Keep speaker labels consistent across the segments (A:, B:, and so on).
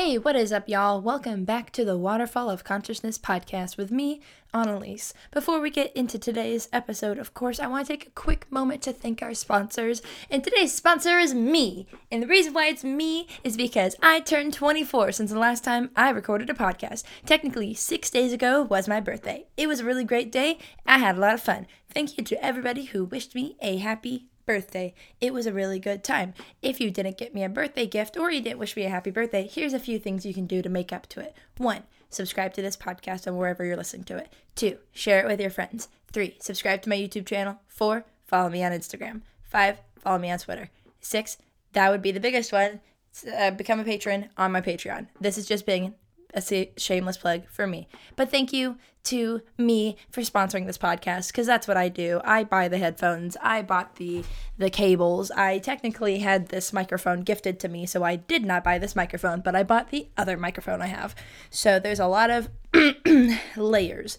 A: Hey, what is up, y'all? Welcome back to the Waterfall of Consciousness podcast with me, Annalise. Before we get into today's episode, of course, I want to take a quick moment to thank our sponsors. And today's sponsor is me. And the reason why it's me is because I turned 24 since the last time I recorded a podcast. Technically, six days ago was my birthday. It was a really great day. I had a lot of fun. Thank you to everybody who wished me a happy birthday. It was a really good time. If you didn't get me a birthday gift or you didn't wish me a happy birthday, here's a few things you can do to make up to it. One, subscribe to this podcast on wherever you're listening to it. Two, share it with your friends. Three, subscribe to my YouTube channel. Four, follow me on Instagram. Five, follow me on Twitter. Six, that would be the biggest one. Uh, become a patron on my Patreon. This is just being a shameless plug for me. But thank you to me for sponsoring this podcast because that's what I do. I buy the headphones, I bought the the cables. I technically had this microphone gifted to me, so I did not buy this microphone, but I bought the other microphone I have. So there's a lot of layers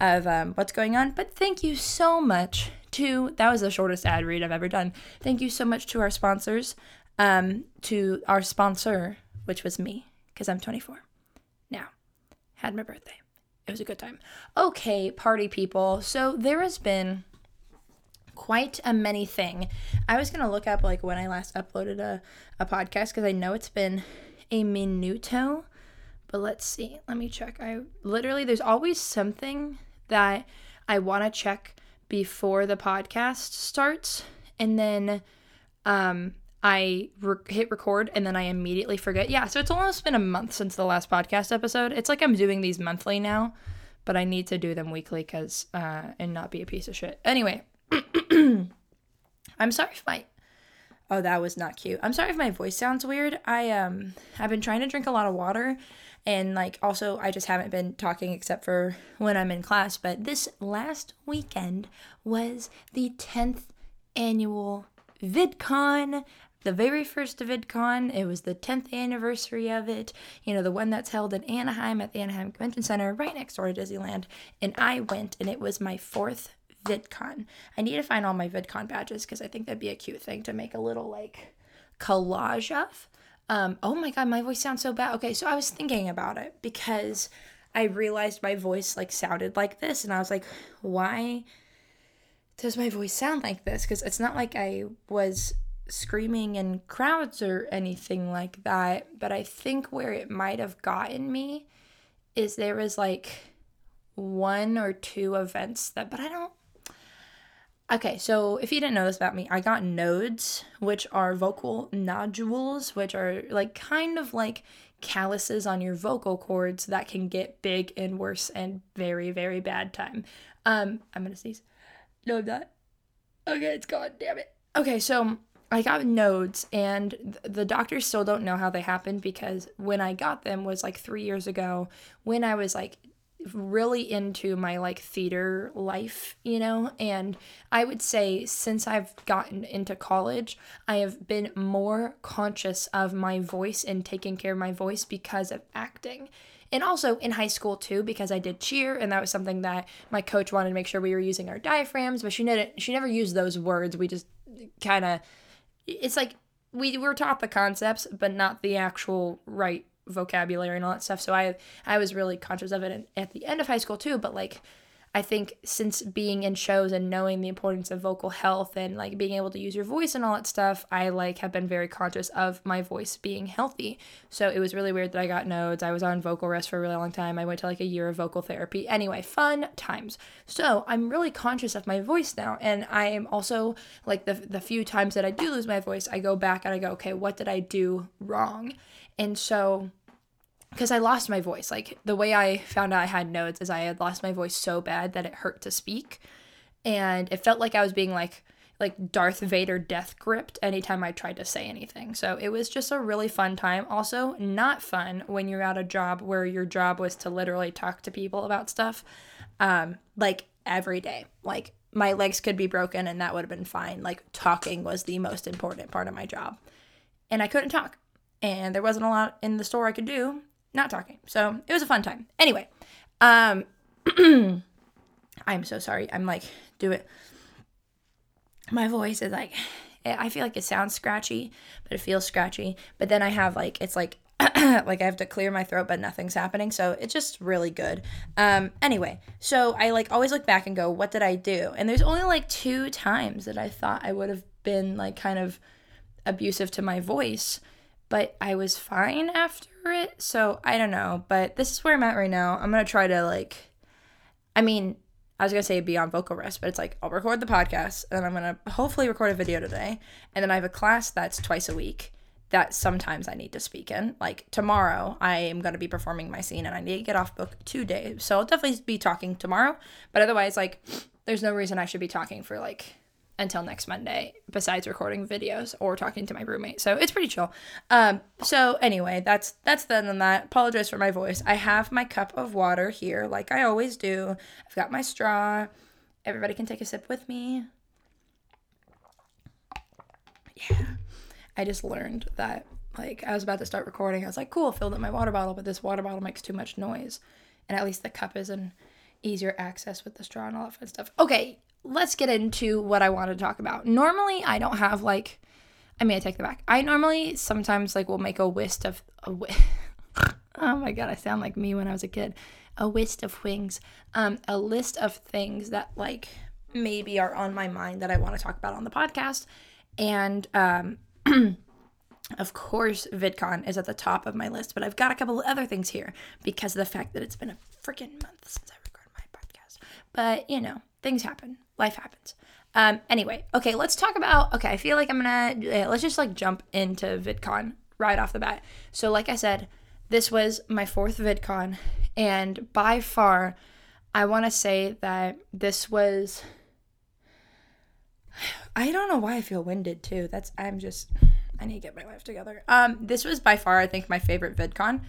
A: of um, what's going on. But thank you so much to that was the shortest ad read I've ever done. Thank you so much to our sponsors, um, to our sponsor, which was me because I'm 24 now. Had my birthday. It was a good time. Okay, party people. So there has been quite a many thing. I was gonna look up like when I last uploaded a, a podcast because I know it's been a minuto. But let's see. Let me check. I literally there's always something that I want to check before the podcast starts, and then um I re- hit record and then I immediately forget. Yeah, so it's almost been a month since the last podcast episode. It's like I'm doing these monthly now, but I need to do them weekly because uh, and not be a piece of shit. Anyway, I'm sorry if my oh that was not cute. I'm sorry if my voice sounds weird. I um I've been trying to drink a lot of water and like also I just haven't been talking except for when I'm in class. But this last weekend was the 10th annual VidCon the very first VidCon. It was the 10th anniversary of it. You know, the one that's held in Anaheim at the Anaheim Convention Center, right next door to Disneyland. And I went, and it was my fourth VidCon. I need to find all my VidCon badges because I think that'd be a cute thing to make a little like collage of. Um, oh my god, my voice sounds so bad. Okay, so I was thinking about it because I realized my voice like sounded like this, and I was like, why does my voice sound like this? Because it's not like I was screaming in crowds or anything like that, but I think where it might have gotten me is there was like one or two events that, but I don't. Okay, so if you didn't know this about me, I got nodes, which are vocal nodules, which are like kind of like calluses on your vocal cords that can get big and worse and very, very bad time. Um, I'm gonna sneeze. No, I'm not. Okay, it's gone. Damn it. Okay, so I got nodes, and the doctors still don't know how they happened because when I got them was like three years ago when I was like really into my like theater life, you know, and I would say since I've gotten into college, I have been more conscious of my voice and taking care of my voice because of acting. And also in high school too, because I did cheer, and that was something that my coach wanted to make sure we were using our diaphragms, but she didn't. She never used those words. We just kind of it's like we were taught the concepts but not the actual right vocabulary and all that stuff. So i i was really conscious of it at the end of high school too but like I think since being in shows and knowing the importance of vocal health and like being able to use your voice and all that stuff, I like have been very conscious of my voice being healthy. So it was really weird that I got nodes. I was on vocal rest for a really long time. I went to like a year of vocal therapy. Anyway, fun times. So I'm really conscious of my voice now. And I am also like the the few times that I do lose my voice, I go back and I go, okay, what did I do wrong? And so because I lost my voice. Like the way I found out I had nodes is I had lost my voice so bad that it hurt to speak. And it felt like I was being like like Darth Vader death gripped anytime I tried to say anything. So it was just a really fun time. Also, not fun when you're at a job where your job was to literally talk to people about stuff. Um, like every day. Like my legs could be broken and that would have been fine. Like talking was the most important part of my job. And I couldn't talk. And there wasn't a lot in the store I could do not talking. So it was a fun time. Anyway, um, I'm so sorry. I'm like, do it. My voice is like, I feel like it sounds scratchy, but it feels scratchy. But then I have like, it's like like I have to clear my throat, but nothing's happening. So it's just really good. Um, anyway, so I like always look back and go, what did I do? And there's only like two times that I thought I would have been like kind of abusive to my voice, but I was fine after it. So I don't know. But this is where I'm at right now. I'm gonna try to like, I mean, I was gonna say be on vocal rest, but it's like I'll record the podcast and I'm gonna hopefully record a video today, and then I have a class that's twice a week that sometimes I need to speak in. Like tomorrow, I am going to be performing my scene and I need to get off book today. So I'll definitely be talking tomorrow. But otherwise, like, there's no reason I should be talking for like until next Monday, besides recording videos or talking to my roommate. So it's pretty chill. Um, so anyway, that's that's then and that. Apologize for my voice. I have my cup of water here, like I always do. I've got my straw. Everybody can take a sip with me. Yeah. I just learned that like I was about to start recording. I was like, cool, filled up my water bottle, but this water bottle makes too much noise. And at least the cup is an easier access with the straw and all that fun stuff. Okay, let's get into what I want to talk about. Normally, I don't have like I mean, I take the back. I normally sometimes like will make a list of a wi- Oh my god, I sound like me when I was a kid. A list of things. Um a list of things that like maybe are on my mind that I want to talk about on the podcast. And um of course, VidCon is at the top of my list, but I've got a couple of other things here because of the fact that it's been a freaking month since I recorded my podcast. But, you know, things happen, life happens. Um, anyway, okay, let's talk about. Okay, I feel like I'm gonna let's just like jump into VidCon right off the bat. So, like I said, this was my fourth VidCon, and by far, I want to say that this was I don't know why I feel winded too. That's I'm just I need to get my life together. Um, this was by far I think my favorite VidCon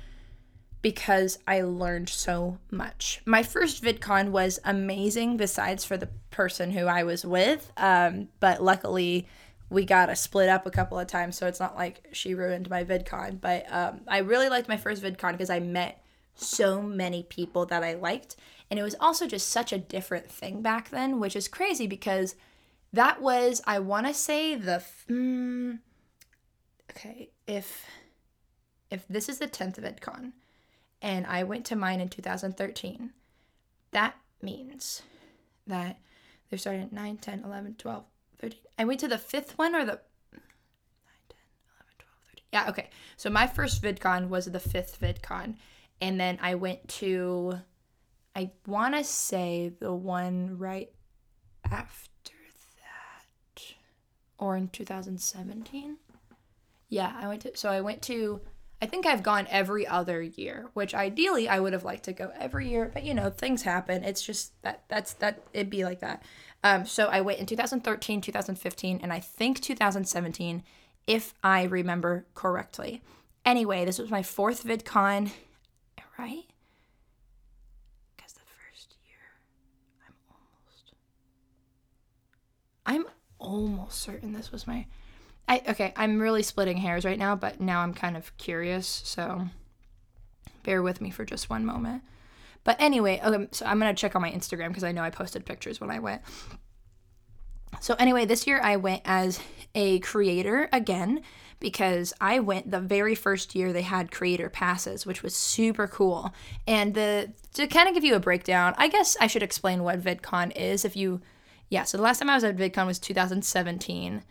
A: because I learned so much. My first VidCon was amazing, besides for the person who I was with. Um, but luckily we got to split up a couple of times, so it's not like she ruined my VidCon. But um, I really liked my first VidCon because I met so many people that I liked, and it was also just such a different thing back then, which is crazy because that was I want to say the mm, okay if if this is the 10th VidCon and I went to mine in 2013 that means that they're starting 9 10 11 12 13 I went to the fifth one or the 9 10 11 12 13 yeah okay. So my first VidCon was the fifth VidCon and then I went to I want to say the one right after that or in 2017. Yeah, I went to so I went to I think I've gone every other year, which ideally I would have liked to go every year, but you know, things happen. It's just that that's that it'd be like that. Um so I went in 2013, 2015, and I think 2017 if I remember correctly. Anyway, this was my fourth VidCon, right? Because the first year I'm almost I'm almost certain this was my I okay, I'm really splitting hairs right now, but now I'm kind of curious, so bear with me for just one moment. But anyway, okay, so I'm gonna check on my Instagram because I know I posted pictures when I went. So anyway, this year I went as a creator again because I went the very first year they had creator passes, which was super cool. And the to kind of give you a breakdown, I guess I should explain what VidCon is if you yeah, so the last time I was at VidCon was 2017.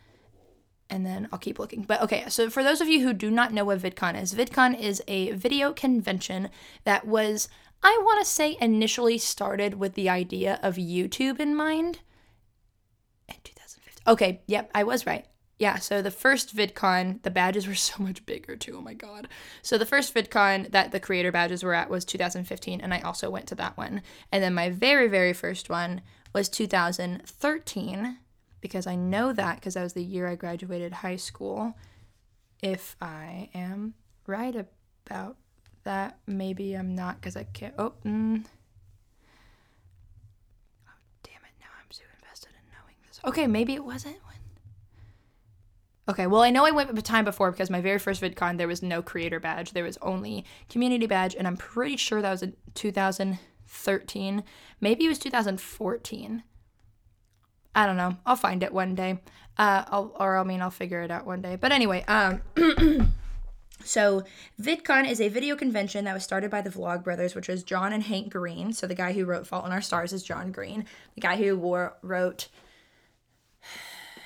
A: And then I'll keep looking. But okay, so for those of you who do not know what VidCon is, VidCon is a video convention that was, I want to say, initially started with the idea of YouTube in mind. In 2015. Okay, yep, I was right. Yeah, so the first VidCon, the badges were so much bigger too. Oh my god. So the first VidCon that the creator badges were at was 2015, and I also went to that one. And then my very, very first one was 2013 because I know that because that was the year I graduated high school. If I am right about that, maybe I'm not because I can't. Oh, mm. oh, damn it! Now I'm so invested in knowing this. Okay, maybe it wasn't. Okay, well, I know I went a time before because my very first VidCon, there was no creator badge. There was only community badge, and I'm pretty sure that was in 2000- 13. Maybe it was 2014. I don't know. I'll find it one day. Uh, I'll, or I mean, I'll figure it out one day. But anyway, um, So, VidCon is a video convention that was started by the Vlog Brothers, which was John and Hank Green. So, the guy who wrote Fault in Our Stars is John Green. The guy who wore, wrote,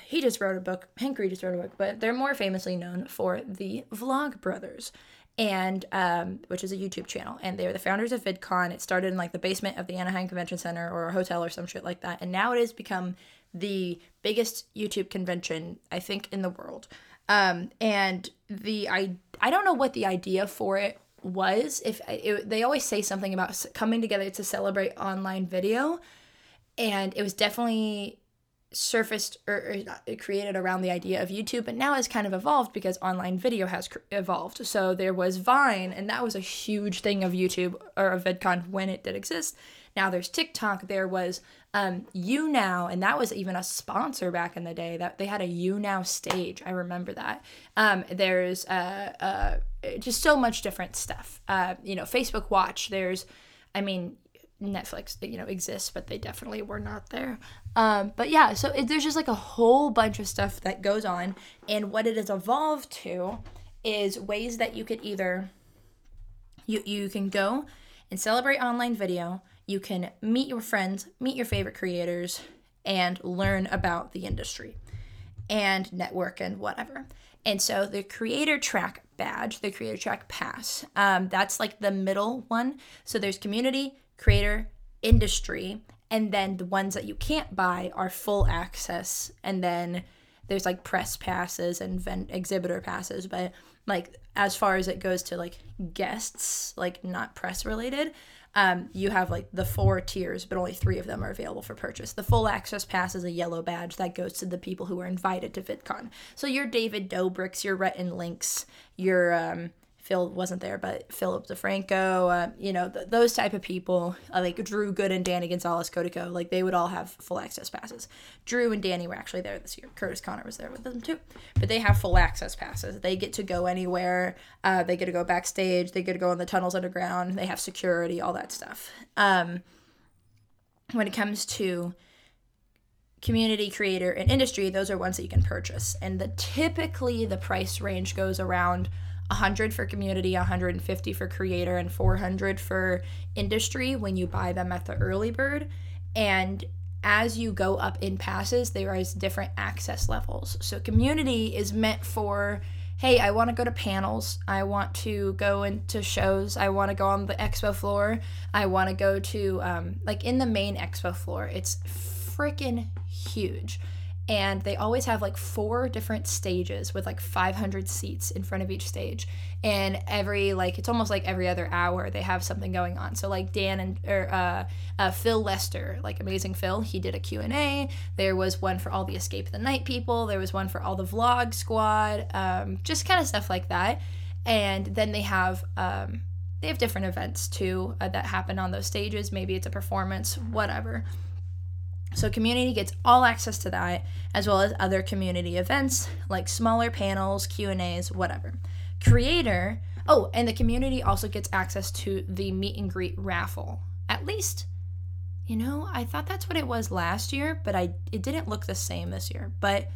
A: he just wrote a book. Hank Green just wrote a book, but they're more famously known for the Vlog Brothers, and um, which is a YouTube channel. And they were the founders of VidCon. It started in like the basement of the Anaheim Convention Center or a hotel or some shit like that, and now it has become the biggest YouTube convention I think in the world. Um, and the I I don't know what the idea for it was. If it, they always say something about coming together to celebrate online video, and it was definitely surfaced or, or, created around the idea of YouTube, but now has kind of evolved because online video has cr- evolved. So there was Vine, and that was a huge thing of YouTube or of VidCon when it did exist. Now there's TikTok. There was um, YouNow, and that was even a sponsor back in the day. That they had a YouNow stage. I remember that. Um, there's uh, uh, just so much different stuff. Uh, you know, Facebook Watch. There's, I mean, Netflix, you know, exists, but they definitely were not there. Um, but yeah, so it, there's just like a whole bunch of stuff that goes on, and what it has evolved to is ways that you could either you you can go and celebrate online video you can meet your friends, meet your favorite creators, and learn about the industry and network and whatever. And so the creator track badge, the creator track pass, um, that's like the middle one. So there's community, creator, industry, and then the ones that you can't buy are full access. And then there's like press passes and event exhibitor passes. But like as far as it goes to like guests, like not press related, um, you have like the four tiers, but only three of them are available for purchase. The full access pass is a yellow badge that goes to the people who are invited to VidCon. So your David Dobrik's, your Rhett and Links, your um, Phil wasn't there, but Philip DeFranco, uh, you know, th- those type of people, uh, like Drew Good and Danny Gonzalez Cody Ko, like they would all have full access passes. Drew and Danny were actually there this year. Kurtis Conner was there with them too, but they have full access passes. They get to go anywhere. Uh, they get to go backstage. They get to go in the tunnels underground. They have security, all that stuff. Um, when it comes to community creator and industry, those are ones that you can purchase, and the typically the price range goes around 100 for community, 150 for creator, and 400 for industry when you buy them at the early bird. And as you go up in passes, there is different access levels. So community is meant for hey, I want to go to panels. I want to go into shows. I want to go on the expo floor. I want to go to, um, like, in the main expo floor. It's freaking huge and they always have like four different stages with like 500 seats in front of each stage. And every like it's almost like every other hour they have something going on. So like dan and or uh, uh, phil lester like amazing phil he did a q&a there was one for all the escape the night people. There was one for all the vlog squad um, just kind of stuff like that. And then they have um, they have different events too uh, that happen on those stages. Maybe it's a performance whatever so community gets all access to that as well as other community events like smaller panels, Q&As, whatever. Creator, oh, and the community also gets access to the meet and greet raffle. At least you know, I thought that's what it was last year, but I it didn't look the same this year. But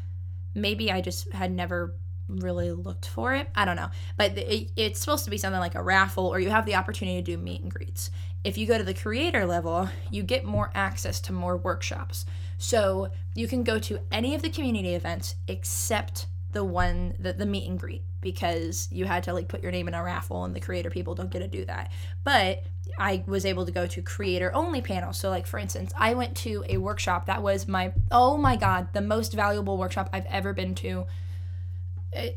A: maybe I just had never really looked for it. I don't know. But it, it's supposed to be something like a raffle or you have the opportunity to do meet and greets. If you go to the creator level, you get more access to more workshops. So you can go to any of the community events except the one the, the meet and greet because you had to like put your name in a raffle and the creator people don't get to do that. But I was able to go to creator only panels. So like for instance, I went to a workshop that was my oh my god, the most valuable workshop I've ever been to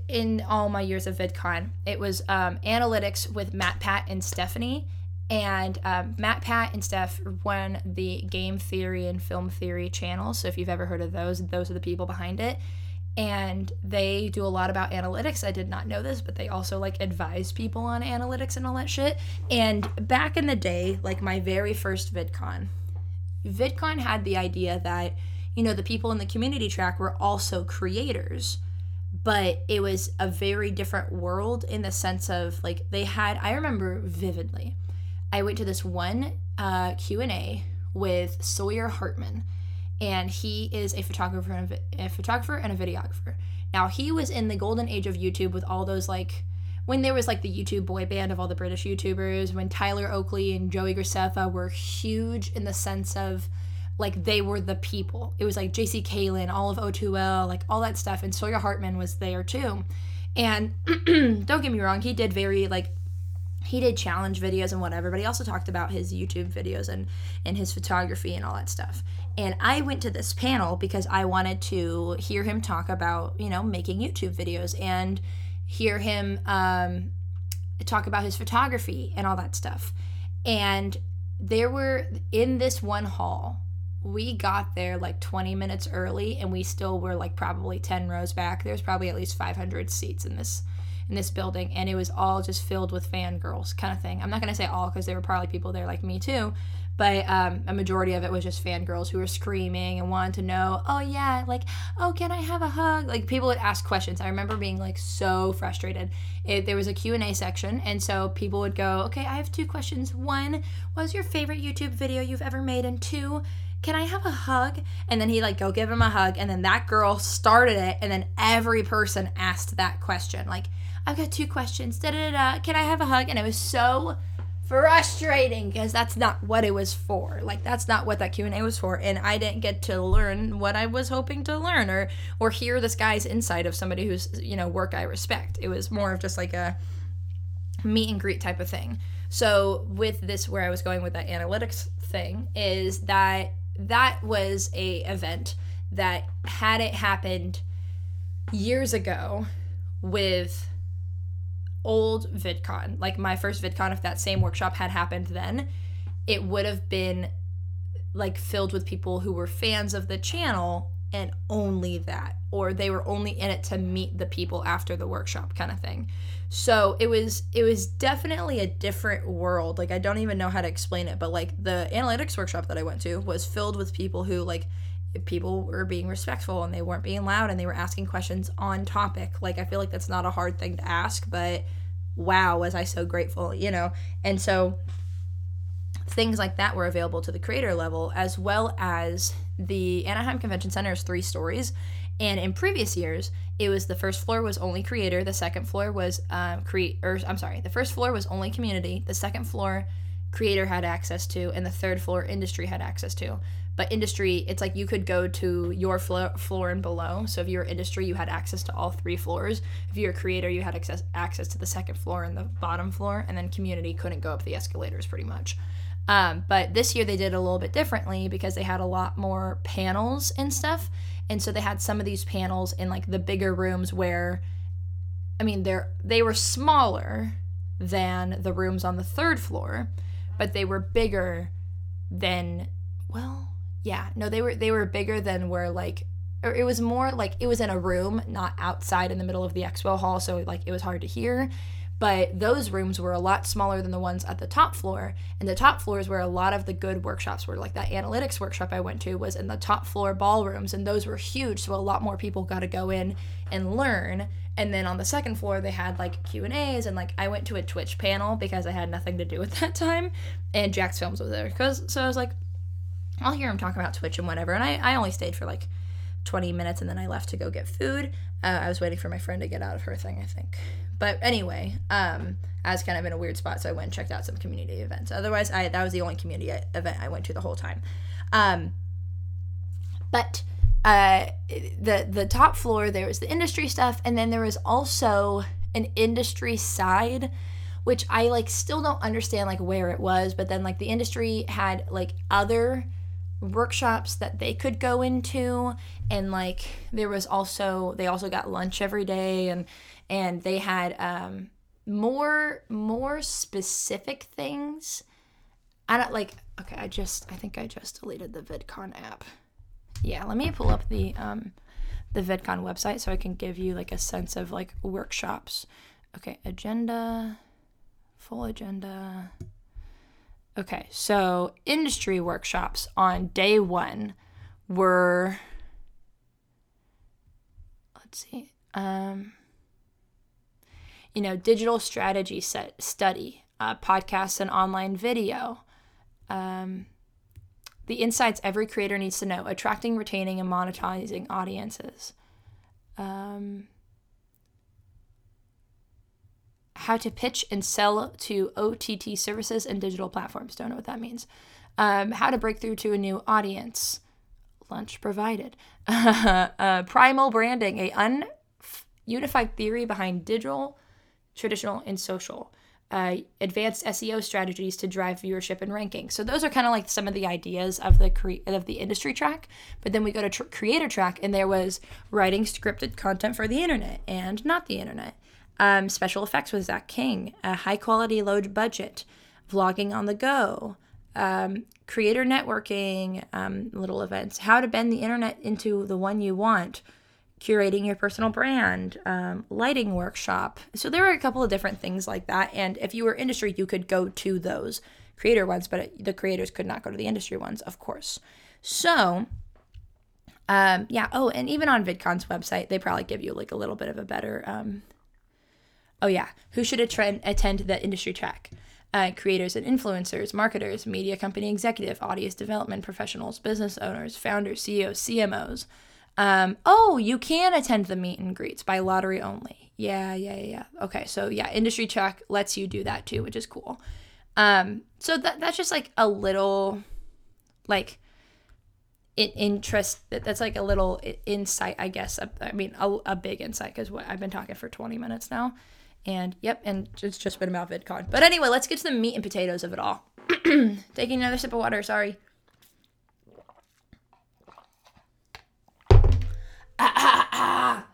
A: in all my years of VidCon. It was um, analytics with MatPat and Stephanie and um, MatPat and Steph run the game theory and film theory channel. So if you've ever heard of those, those are the people behind it. And they do a lot about analytics. I did not know this, but they also like advise people on analytics and all that shit. And back in the day, like my very first VidCon, VidCon had the idea that, you know, the people in the community track were also creators but it was a very different world in the sense of like they had i remember vividly I went to this one uh, Q&A with Sawyer Hartman and he is a photographer and a, a photographer and a videographer. Now he was in the golden age of YouTube with all those like when there was like the YouTube boy band of all the British YouTubers, when Tyler Oakley and Joey Graceffa were huge in the sense of like they were the people. It was like JC Caylen, all of O2L, like all that stuff. And Sawyer Hartman was there too. And don't get me wrong, he did very like he did challenge videos and whatever, but he also talked about his YouTube videos and and his photography and all that stuff. And I went to this panel because I wanted to hear him talk about, you know, making YouTube videos and hear him um, talk about his photography and all that stuff. And there were in this one hall, we got there like 20 minutes early and we still were like probably 10 rows back. There's probably at least 500 seats in this in this building and it was all just filled with fangirls kind of thing. I'm not going to say all because there were probably people there like me too, but um, a majority of it was just fangirls who were screaming and wanted to know, oh yeah, like, oh, can I have a hug? Like people would ask questions. I remember being like so frustrated. It, there was a Q&A section and so people would go, okay, I have two questions. One, was your favorite YouTube video you've ever made? And two, can I have a hug? And then he like go give him a hug and then that girl started it and then every person asked that question. Like, I've got two questions. Da da da. Can I have a hug? And it was so frustrating because that's not what it was for. Like that's not what that Q&A was for and I didn't get to learn what I was hoping to learn or or hear this guy's insight of somebody who's, you know, work I respect. It was more of just like a meet and greet type of thing. So with this where I was going with that analytics thing is that that was a event that had it happened years ago with old VidCon, like my first VidCon, if that same workshop had happened then, it would have been like filled with people who were fans of the channel and only that or they were only in it to meet the people after the workshop kind of thing. So it was it was definitely a different world. Like i don't even know how to explain it but like the analytics workshop that i went to was filled with people who like people were being respectful and they weren't being loud and they were asking questions on topic. Like i feel like that's not a hard thing to ask but wow was i so grateful you know and so things like that were available to the creator level as well as the anaheim convention center is three stories and in previous years, it was the first floor was only creator, the second floor was um, create, or I'm sorry, the first floor was only community, the second floor creator had access to, and the third floor industry had access to. But industry, it's like you could go to your floor, floor and below. So if you're industry, you had access to all three floors. If you're a creator, you had access access to the second floor and the bottom floor, and then community couldn't go up the escalators pretty much. Um, but this year they did a little bit differently because they had a lot more panels and stuff. And so they had some of these panels in like the bigger rooms where I mean they're they were smaller than the rooms on the third floor, but they were bigger than well, yeah, no, they were they were bigger than where like or it was more like it was in a room, not outside in the middle of the expo hall, so like it was hard to hear. But those rooms were a lot smaller than the ones at the top floor and the top floor is where a lot of the good workshops were. Like that analytics workshop i went to was in the top floor ballrooms and those were huge so a lot more people got to go in and learn. And then on the second floor they had like q and a's and like i went to a twitch panel because i had nothing to do at that time and Jacksfilms was there because so i was like i'll hear him talk about twitch and whatever and i, I only stayed for like 20 minutes and then i left to go get food uh, i was waiting for my friend to get out of her thing i think but anyway, um, I was kind of in a weird spot, so I went and checked out some community events. Otherwise, I that was the only community event I went to the whole time. Um, but uh, the the top floor there was the industry stuff, and then there was also an industry side, which I like still don't understand like where it was. But then like the industry had like other workshops that they could go into and like there was also they also got lunch every day and and they had um, more more specific things. I don't like. Okay, I just I think I just deleted the VidCon app. Yeah, let me pull up the um, the VidCon website so I can give you like a sense of like workshops. Okay, agenda, full agenda. Okay, so industry workshops on day one were let's see. Um you know, digital strategy set study, uh, podcasts and online video. Um, the insights every creator needs to know attracting, retaining, and monetizing audiences. Um, how to pitch and sell to OTT services and digital platforms. Don't know what that means. Um, how to break through to a new audience. Lunch provided. uh, primal branding, a un- unified theory behind digital, traditional, and social. Uh, advanced SEO strategies to drive viewership and ranking. So those are kind of like some of the ideas of the cre- of the industry track. But then we go to tr- creator track, and there was writing scripted content for the internet and not the internet. Um, special effects with Zach King, a high quality, low budget, vlogging on the go, um, creator networking, um, little events, how to bend the internet into the one you want, curating your personal brand, um, lighting workshop. So there are a couple of different things like that. And if you were industry, you could go to those creator ones, but the creators could not go to the industry ones, of course. So, um, yeah. Oh, and even on VidCon's website, they probably give you like a little bit of a better. Um, oh yeah, who should attend attend the industry track? Uh, creators and influencers, marketers, media company executive, audience development professionals, business owners, founders, CEOs, CMOs, um, oh, you can attend the meet and greets by lottery only. Yeah, yeah, yeah. Okay, so yeah, industry track lets you do that too, which is cool. Um, so that that's just like a little, like, in, interest. That's like a little insight, I guess. I mean, a, a big insight because I've been talking for twenty minutes now, and yep, and it's just been about VidCon. But anyway, let's get to the meat and potatoes of it all. Taking another sip of water. Sorry. Ah, ah, ah.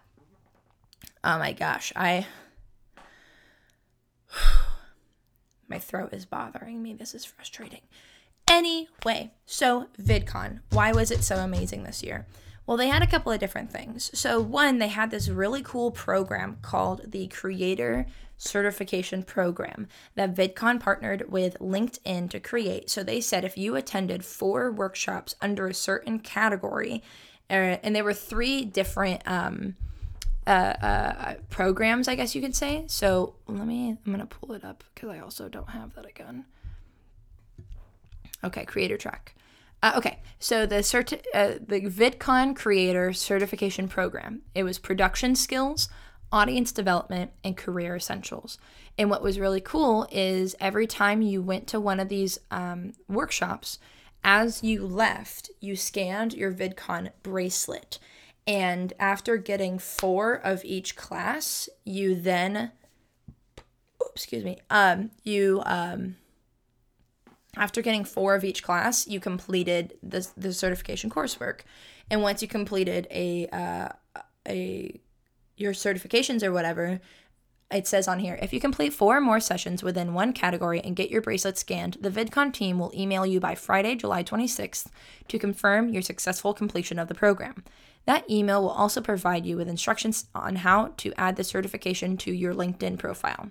A: oh my gosh, I my throat is bothering me. This is frustrating. Anyway, so VidCon, why was it so amazing this year? Well, they had a couple of different things. So, one, they had this really cool program called the Creator Certification Program that VidCon partnered with LinkedIn to create. So, they said if you attended four workshops under a certain category, Er, and there were three different um, uh, uh, programs, I guess you could say. So let me, I'm gonna pull it up because I also don't have that again. Okay, creator track. Uh, okay, so the certi- uh, the VidCon Creator Certification Program. It was production skills, audience development, and career essentials. And what was really cool is every time you went to one of these um, workshops, as you left, you scanned your VidCon bracelet. And after getting four of each class, you then, excuse me, um, you, um, after getting four of each class, you completed the, the certification coursework. And once you completed a, uh, a, your certifications or whatever, it says on here if you complete four or more sessions within one category and get your bracelet scanned, the VidCon team will email you by Friday, July 26th to confirm your successful completion of the program. That email will also provide you with instructions on how to add the certification to your LinkedIn profile.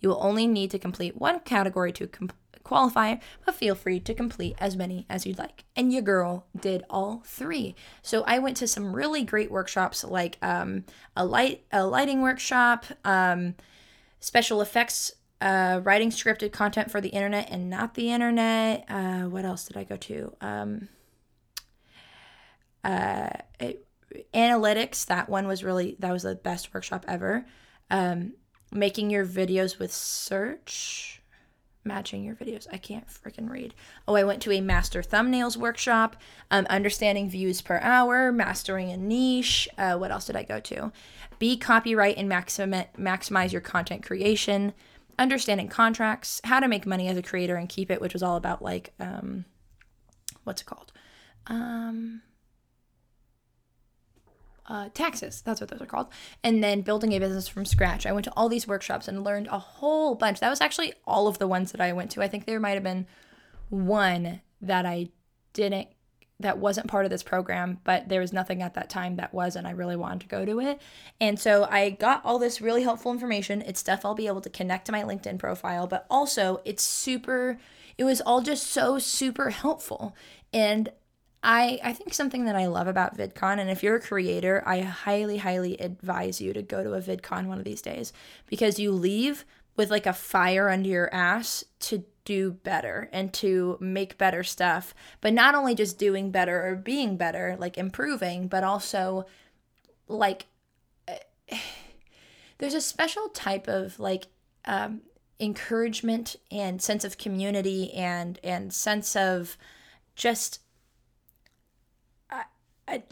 A: You will only need to complete one category to com- qualify, but feel free to complete as many as you'd like. And your girl did all three. So I went to some really great workshops like um, a light a lighting workshop, um, special effects, uh, writing scripted content for the internet and not the internet. Uh, what else did I go to? Um, uh, it, analytics. That one was really that was the best workshop ever. Um, making your videos with search matching your videos. I can't freaking read. Oh, I went to a master thumbnails workshop, um, understanding views per hour, mastering a niche. Uh, what else did I go to? Be copyright and maxim- maximize your content creation, understanding contracts, how to make money as a creator and keep it, which was all about like, um, what's it called? Um, uh, taxes. That's what those are called. And then building a business from scratch. I went to all these workshops and learned a whole bunch. That was actually all of the ones that I went to. I think there might have been one that I didn't that wasn't part of this program, but there was nothing at that time that was, and I really wanted to go to it. And so I got all this really helpful information. It's stuff I'll be able to connect to my LinkedIn profile, but also it's super, it was all just so super helpful. And I, I think something that I love about VidCon, and if you're a creator, I highly, highly advise you to go to a VidCon one of these days because you leave with like a fire under your ass to do better and to make better stuff. But not only just doing better or being better, like improving, but also like there's a special type of like um, encouragement and sense of community and and sense of just I,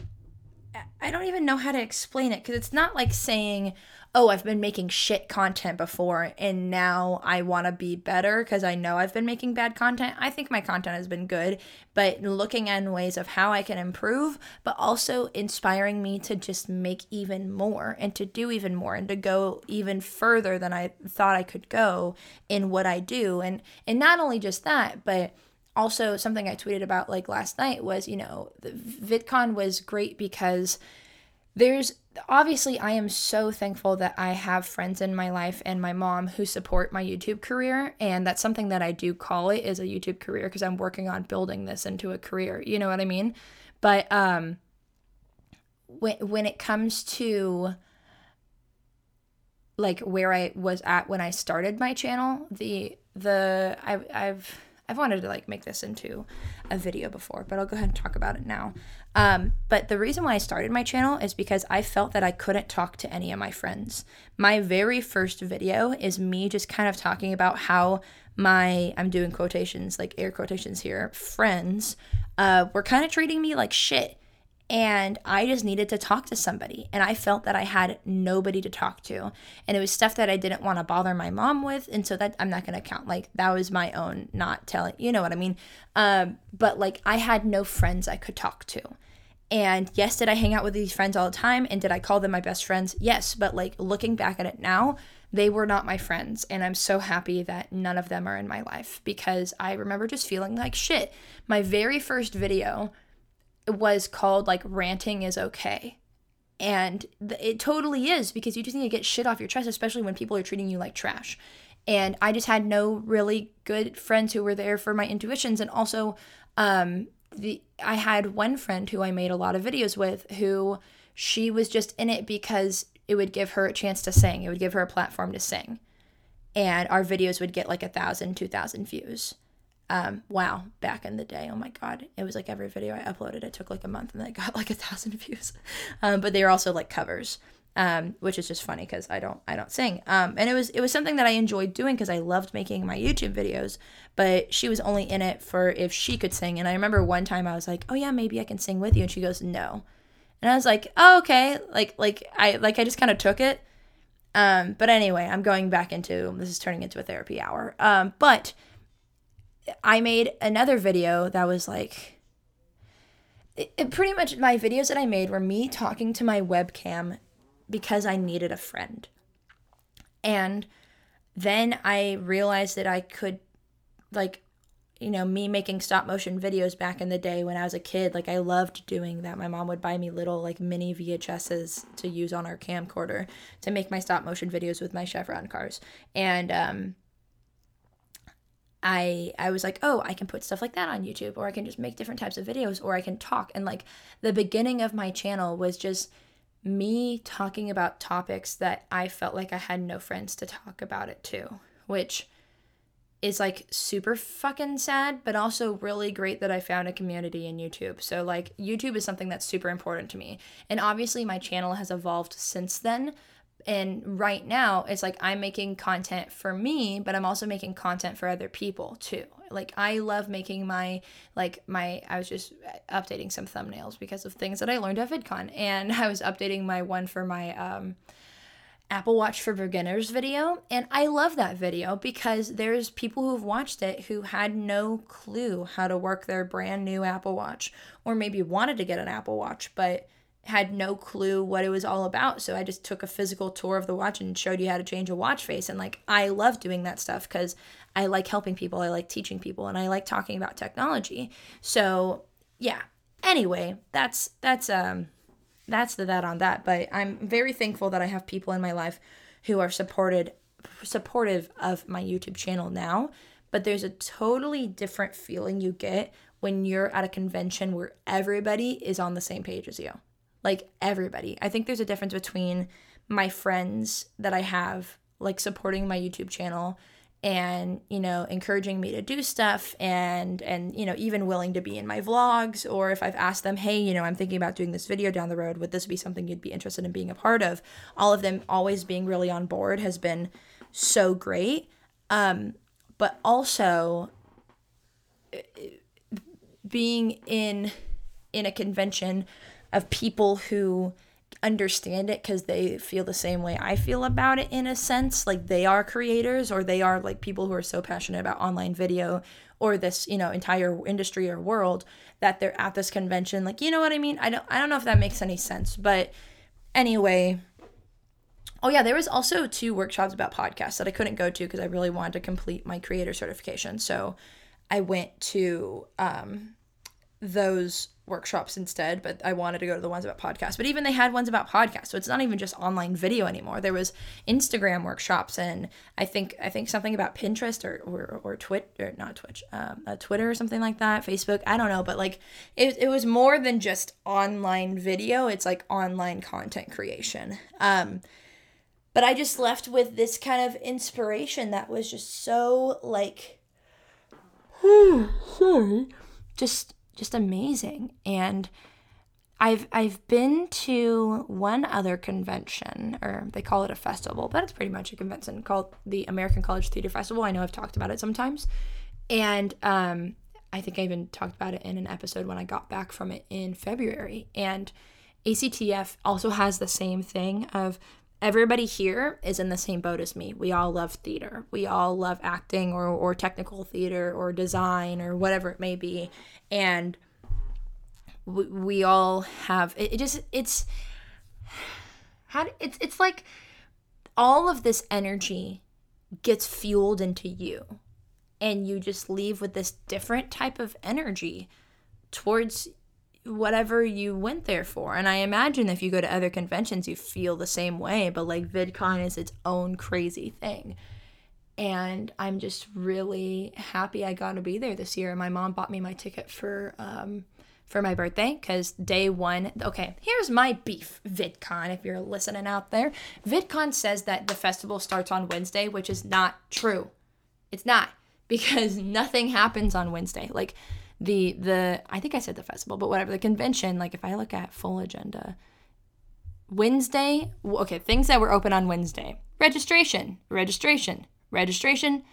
A: I don't even know how to explain it because it's not like saying, oh, I've been making shit content before and now I want to be better because I know I've been making bad content. I think my content has been good, but looking in ways of how I can improve, but also inspiring me to just make even more and to do even more and to go even further than I thought I could go in what I do. And and not only just that, but also something I tweeted about like last night was, you know, VidCon was great because there's obviously I am so thankful that I have friends in my life and my mom who support my YouTube career and that's something that I do call it is a YouTube career because I'm working on building this into a career. You know what I mean? But um when when it comes to like where I was at when I started my channel, the the I I've I've wanted to like make this into a video before, but I'll go ahead and talk about it now. Um, but the reason why I started my channel is because I felt that I couldn't talk to any of my friends. My very first video is me just kind of talking about how my I'm doing quotations like air quotations here friends uh, were kind of treating me like shit and I just needed to talk to somebody. And I felt that I had nobody to talk to. And it was stuff that I didn't want to bother my mom with. And so that I'm not going to count. Like, that was my own not telling, you know what I mean? Um, but like, I had no friends I could talk to. And yes, did I hang out with these friends all the time? And did I call them my best friends? Yes. But like, looking back at it now, they were not my friends. And I'm so happy that none of them are in my life because I remember just feeling like shit. My very first video was called like ranting is okay. And th- it totally is because you just need to get shit off your chest, especially when people are treating you like trash. And I just had no really good friends who were there for my intuitions. And also, um, the I had one friend who I made a lot of videos with who she was just in it because it would give her a chance to sing. It would give her a platform to sing. And our videos would get like a thousand, two thousand views um, wow, back in the day, oh my god, it was like every video I uploaded, it took like a month and they got like a thousand views. Um, but they were also like covers, um, which is just funny because I don't I don't sing. Um, and it was it was something that I enjoyed doing because I loved making my YouTube videos. But she was only in it for if she could sing. And I remember one time I was like, oh yeah, maybe I can sing with you, and she goes, no. And I was like, oh okay, like like I like I just kind of took it. Um, but anyway, I'm going back into this is turning into a therapy hour. Um, but I made another video that was like it, it pretty much my videos that I made were me talking to my webcam because I needed a friend. And then I realized that I could like you know, me making stop motion videos back in the day when I was a kid, like I loved doing that. My mom would buy me little like mini VHSs to use on our camcorder to make my stop motion videos with my Chevron cars. And um I I was like, "Oh, I can put stuff like that on YouTube or I can just make different types of videos or I can talk." And like the beginning of my channel was just me talking about topics that I felt like I had no friends to talk about it to, which is like super fucking sad, but also really great that I found a community in YouTube. So, like, YouTube is something that's super important to me. And obviously, my channel has evolved since then, and right now, it's like I'm making content for me, but I'm also making content for other people too. Like I love making my like my I was just updating some thumbnails because of things that I learned at VidCon, and I was updating my one for my um Apple Watch for Beginners video. And I love that video because there's people who've watched it who had no clue how to work their brand new Apple Watch or maybe wanted to get an Apple Watch, but had no clue what it was all about. So I just took a physical tour of the watch and showed you how to change a watch face. And like, I love doing that stuff because I like helping people, I like teaching people, and I like talking about technology. So yeah. Anyway, that's that's um that's the that on that. But I'm very thankful that I have people in my life who are supported supportive of my YouTube channel now. But there's a totally different feeling you get when you're at a convention where everybody is on the same page as you like everybody. I think there's a difference between my friends that I have like supporting my YouTube channel and you know encouraging me to do stuff and and you know even willing to be in my vlogs or if I've asked them hey you know I'm thinking about doing this video down the road would this be something you'd be interested in being a part of all of them always being really on board has been so great. Um, but also being in in a convention of people who understand it because they feel the same way I feel about it in a sense. Like they are creators or they are like people who are so passionate about online video or this, you know, entire industry or world that they're at this convention. Like, you know what I mean? I don't I don't know if that makes any sense. But anyway. Oh yeah, there was also two workshops about podcasts that I couldn't go to because I really wanted to complete my creator certification. So I went to um those workshops instead, but I wanted to go to the ones about podcasts. But even they had ones about podcasts, so it's not even just online video anymore. There was Instagram workshops, and I think I think something about Pinterest or or, or or not Twitch, um, uh, Twitter or something like that, Facebook. I don't know, but like it it was more than just online video. It's like online content creation. Um, but I just left with this kind of inspiration that was just so like, sorry, just just amazing. And I've I've been to one other convention, or they call it a festival, but it's pretty much a convention called the American College Theater Festival. I know I've talked about it sometimes, and um, I think I even talked about it in an episode when I got back from it in February. And ACTF also has the same thing of everybody here is in the same boat as me. We all love theater. We all love acting or, or technical theater or design or whatever it may be and we, we all have it, it just it's how it's it's like all of this energy gets fueled into you and you just leave with this different type of energy towards whatever you went there for. And I imagine if you go to other conventions, you feel the same way, but like VidCon is its own crazy thing and I'm just really happy I got to be there this year. My mom bought me my ticket for um, for my birthday because day one. Okay, here's my beef. VidCon, if you're listening out there, VidCon says that the festival starts on Wednesday, which is not true. It's not because nothing happens on Wednesday. Like the the I think I said the festival, but whatever the convention. Like if I look at full agenda. Wednesday, okay, things that were open on Wednesday. Registration, registration, registration,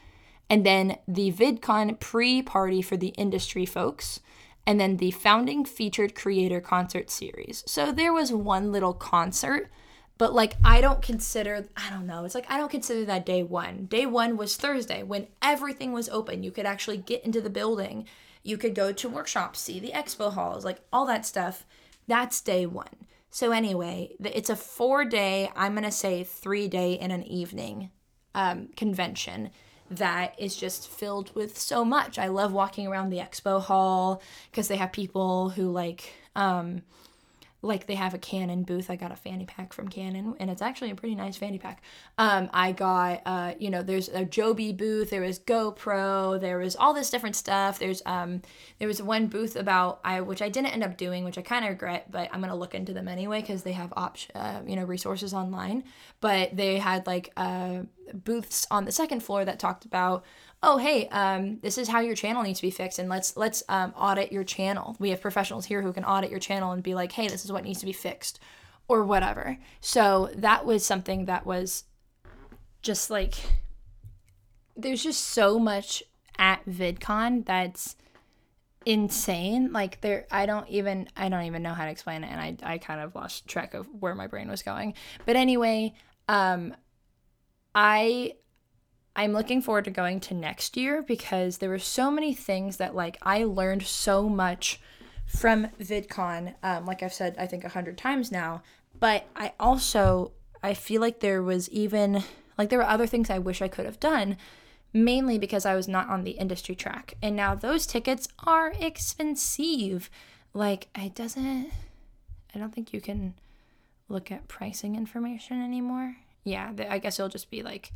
A: and then the VidCon pre party for the industry folks, and then the founding featured creator concert series. So there was one little concert, but like I don't consider, I don't know, it's like I don't consider that day one. Day one was Thursday when everything was open. You could actually get into the building, you could go to workshops, see the expo halls, like all that stuff. That's day one. So, anyway, it's a four day, I'm going to say three day in an evening um, convention that is just filled with so much. I love walking around the expo hall because they have people who like um, like they have a Canon booth. I got a fanny pack from Canon, and it's actually a pretty nice fanny pack. Um, I got, uh, you know, there's a Joby booth. There was GoPro. There was all this different stuff. There's um, there was one booth about I, which I didn't end up doing, which I kind of regret, but I'm gonna look into them anyway because they have option, uh, you know, resources online. But they had like uh, booths on the second floor that talked about oh hey um, this is how your channel needs to be fixed and let's let's um, audit your channel. We have professionals here who can audit your channel and be like hey this is what needs to be fixed or whatever. So that was something that was just like there's just so much at vidcon that's insane. Like there i don't even i don't even know how to explain it and i, I kind of lost track of where my brain was going. But anyway um i I'm looking forward to going to next year because there were so many things that like I learned so much from VidCon. Um, like I've said, I think a hundred times now. But I also I feel like there was even like there were other things I wish I could have done, mainly because I was not on the industry track. And now those tickets are expensive. Like it doesn't. I don't think you can look at pricing information anymore. Yeah, I guess it'll just be like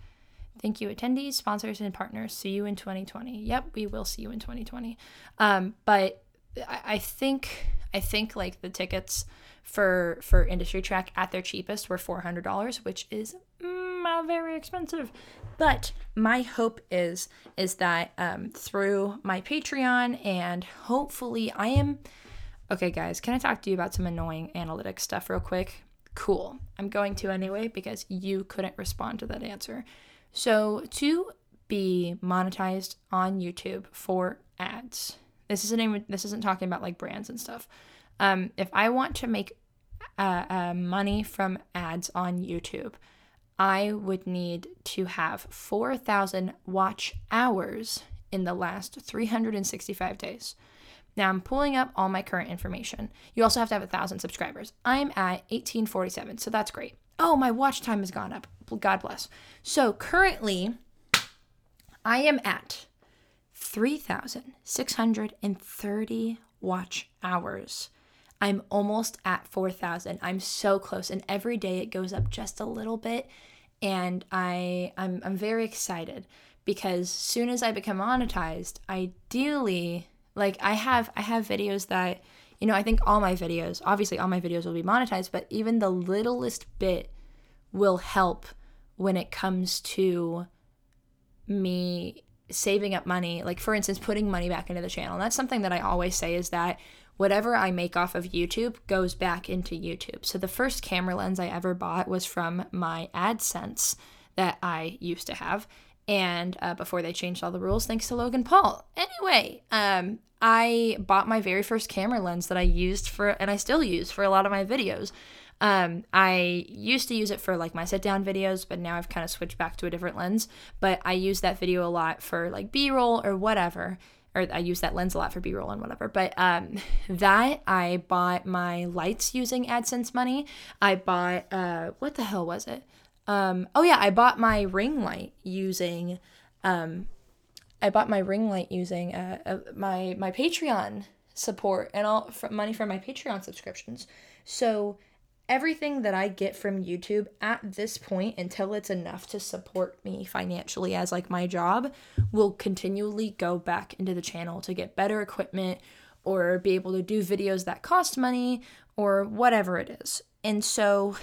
A: Thank you, attendees, sponsors, and partners. See you in 2020. Yep, we will see you in 2020. Um, but I, I think I think like the tickets for for industry track at their cheapest were four hundred dollars, which is mm, very expensive. But my hope is is that um, through my Patreon and hopefully I am. Okay, guys, can I talk to you about some annoying analytics stuff real quick? Cool. I'm going to anyway because you couldn't respond to that answer So, to be monetized on YouTube for ads, this isn't even, this isn't talking about like brands and stuff. Um, if I want to make uh, uh, money from ads on YouTube, I would need to have 4,000 watch hours in the last 365 days. Now I'm pulling up all my current information. You also have to have a thousand subscribers. I'm at 1847, so that's great. Oh, my watch time has gone up. God bless. So currently, I am at 3,630 watch hours. I'm almost at 4,000. I'm so close, and every day it goes up just a little bit, and I I'm I'm very excited because soon as I become monetized, ideally, like I have I have videos that you know, I think all my videos, obviously all my videos will be monetized, but even the littlest bit will help when it comes to me saving up money. Like for instance, putting money back into the channel. And that's something that I always say is that whatever I make off of YouTube goes back into YouTube. So the first camera lens I ever bought was from my AdSense that I used to have. And uh, before they changed all the rules, thanks to Logan Paul. Anyway, um, I bought my very first camera lens that I used for, and I still use for a lot of my videos. Um, I used to use it for like my sit down videos, but now I've kind of switched back to a different lens. But I use that video a lot for like B roll or whatever or I use that lens a lot for B-roll and whatever. But um, that I bought my lights using AdSense money. I bought uh, what the hell was it? Um, oh yeah, I bought my ring light using. Um, I bought my ring light using uh, uh, my my Patreon support and all money from my Patreon subscriptions. So everything that I get from YouTube at this point until it's enough to support me financially as like my job will continually go back into the channel to get better equipment or be able to do videos that cost money or whatever it is. And so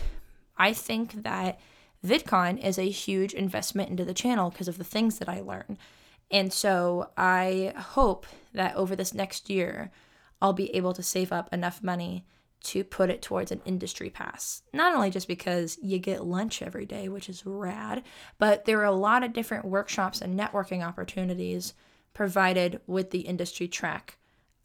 A: I think that VidCon is a huge investment into the channel because of the things that I learn. And so I hope that over this next year, I'll be able to save up enough money to put it towards an industry pass. Not only just because you get lunch every day, which is rad, but there are a lot of different workshops and networking opportunities provided with the industry track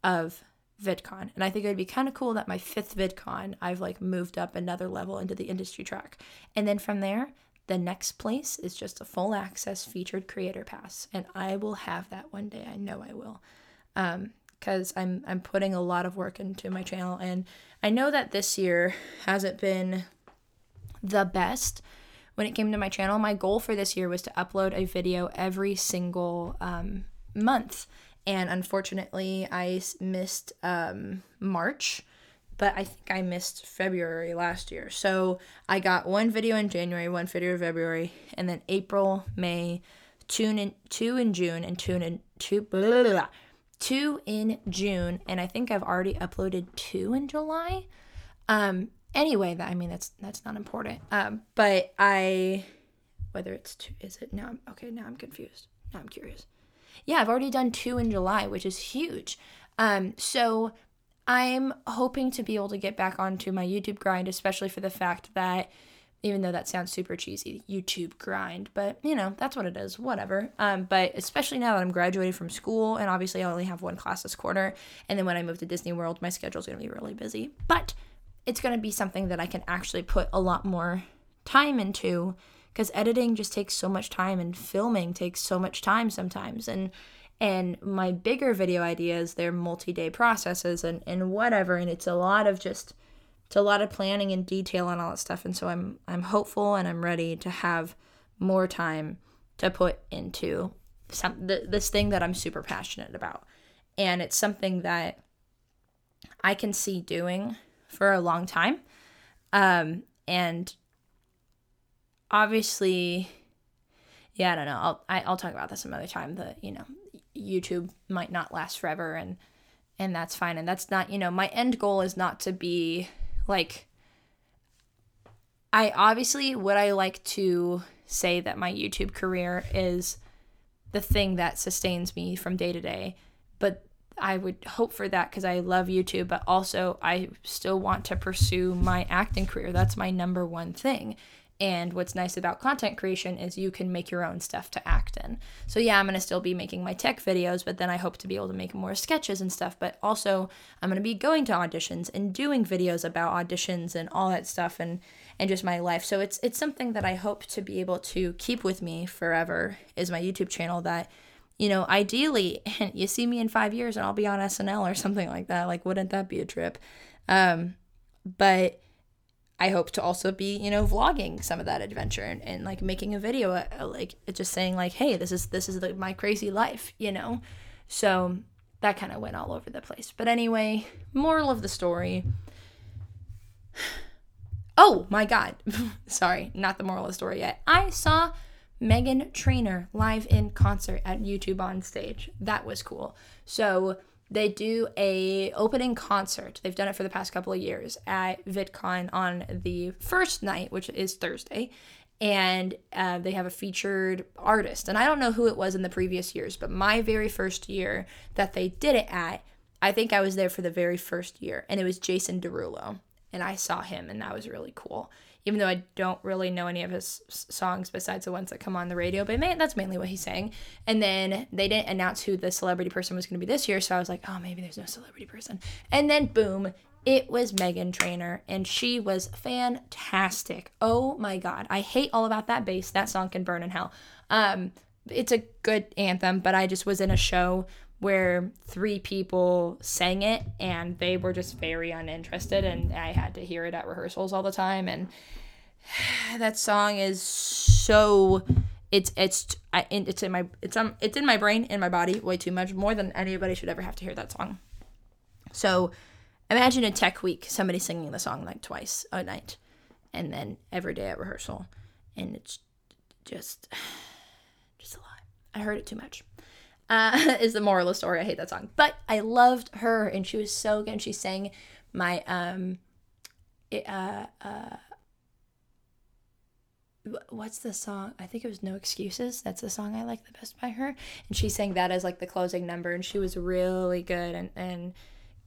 A: of VidCon. And I think it would be kind of cool that my fifth VidCon, I've like moved up another level into the industry track. And then from there, the next place is just a full access featured creator pass. And I will have that one day. I know I will. Um, because I'm I'm putting a lot of work into my channel and I know that this year hasn't been the best when it came to my channel. My goal for this year was to upload a video every single um, month, and unfortunately, I missed um, March. But I think I missed February last year. So I got one video in January, one video in February, and then April, May, two in two in June, and two in two blah, blah, blah, two in June, and I think I've already uploaded two in July. Um, anyway, that I mean that's that's not important. Um, but I whether it's two is it now? Okay, now I'm confused. Now I'm curious. Yeah, I've already done two in July, which is huge. Um, so I'm hoping to be able to get back onto my YouTube grind, especially for the fact that even though that sounds super cheesy, YouTube grind, but you know, that's what it is, whatever. Um, but especially now that I'm graduating from school and obviously I only have one class this quarter, and then when I move to Disney World, my schedule's gonna be really busy. But it's gonna be something that I can actually put a lot more time into because editing just takes so much time and filming takes so much time sometimes and and my bigger video ideas they're multi-day processes and and whatever and it's a lot of just it's a lot of planning and detail and all that stuff. And so i'm i'm hopeful and i'm ready to have more time to put into some th- this thing that i'm super passionate about. And it's something that i can see doing for a long time. Um, and obviously yeah i don't know. I'll I, will i will talk about this some other time that you know youtube might not last forever and and that's fine. And that's not you know my end goal is not to be like, I obviously would I like to say that my YouTube career is the thing that sustains me from day to day, but I would hope for that because I love YouTube, but also I still want to pursue my acting career. That's my number one thing. And what's nice about content creation is you can make your own stuff to act in. So, yeah, I'm to still be making my tech videos, but then I hope to be able to make more sketches and stuff. But also, I'm to be going to auditions and doing videos about auditions and all that stuff and, and just my life. So, it's, it's something that I hope to be able to keep with me forever is my YouTube channel that, you know, ideally, and you see me in five years and I'll be on SNL or something like that. Like, wouldn't that be a trip? Um, but I hope to also be, you know, vlogging some of that adventure and, and like making a video, uh, like just saying like, hey, this is this is like my crazy life, you know. So that kind of went all over the place. But anyway, moral of the story. Oh my God, sorry, not the moral of the story yet. I saw Meghan Trainor live in concert at YouTube on stage. That was cool. So they do a opening concert. They've done it for the past couple of years at VidCon on the first night, which is Thursday, and uh, they have a featured artist. And I don't know who it was in the previous years, but my very first year that they did it at, I think I was there for the very first year, and it was Jason Derulo, and I saw him, and that was really cool even though I don't really know any of his songs besides the ones that come on the radio. But man, that's mainly what he's saying. And then they didn't announce who the celebrity person was going to be this year, so I was like, oh, maybe there's no celebrity person. And then boom, it was Meghan Trainor, and she was fantastic. Oh my god, I hate all about that bass. That song can burn in hell. Um, it's a good anthem, but I just was in a show where three people sang it and they were just very uninterested and I had to hear it at rehearsals all the time and that song is so it's it's I, it's in my it's um it's in my brain in my body way too much more than anybody should ever have to hear that song. So imagine a tech week somebody singing the song like twice a night and then every day at rehearsal and it's just just a lot. I heard it too much uh, is the moral of the story. I hate that song, but I loved her, and she was so good. She sang my um, it, uh, uh, what's the song? I think it was No Excuses. That's the song I like the best by her, and she sang that as like the closing number, and she was really good. And and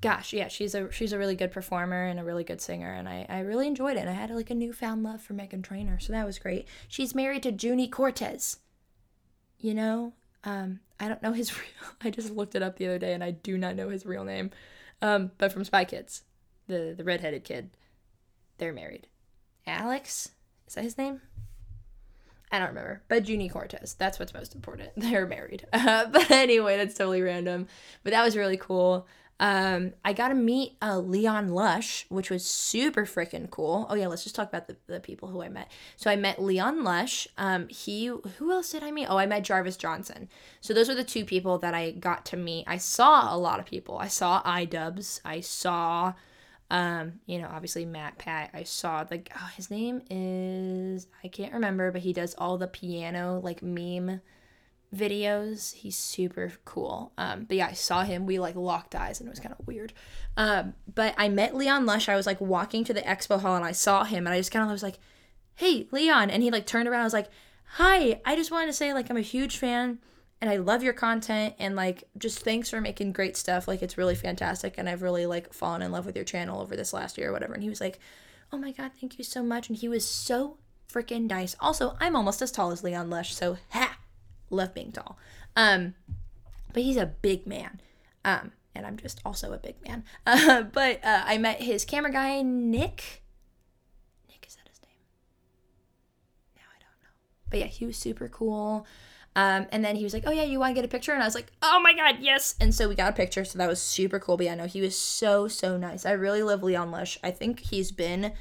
A: gosh, yeah, she's a she's a really good performer and a really good singer, and I I really enjoyed it. And I had like a newfound love for Meghan Trainor, so that was great. She's married to Juni Cortez. You know, um, I don't know his real. I just looked it up the other day, and I do not know his real name. Um, but from Spy Kids, the the redheaded kid, they're married. Alex is that his name? I don't remember. But Juni Cortez, that's what's most important. They're married. Uh, but anyway, that's totally random. But that was really cool. Um, I got to meet uh, Leon Lush, which was super freaking cool. Oh yeah, let's just talk about the, the people who I met. So I met Leon Lush. Um, he who else did I meet? Oh, I met Jarvis Johnson. So those were the two people that I got to meet. I saw a lot of people. I saw iDubbbz. I saw, um, you know, obviously MatPat. I saw the oh, his name is I can't remember, but he does all the piano like meme videos. He's super cool. Um, but yeah, I saw him. We like locked eyes and it was kind of weird. Um, but I met Leon Lush. I was like walking to the expo hall and I saw him and I just kind of was like, hey, Leon. And he like turned around. I was like, hi, I just wanted to say like I'm a huge fan and I love your content and like just thanks for making great stuff. Like it's really fantastic and I've really like fallen in love with your channel over this last year or whatever. And he was like, oh my God, thank you so much. And he was so freaking nice. Also, I'm almost as tall as Leon Lush. So, ha! Love being tall. Um, but he's a big man. Um, and I'm just also a big man. Uh, but uh, I met his camera guy, Nick. Nick, is that his name? Now I don't know. But yeah, he was super cool. Um, and then he was like, "Oh yeah, you want to get a picture?" And I was like, "Oh my god, yes!" And so we got a picture. So that was super cool. But yeah, no, he was so so nice. I really love Leon Lush. I think he's been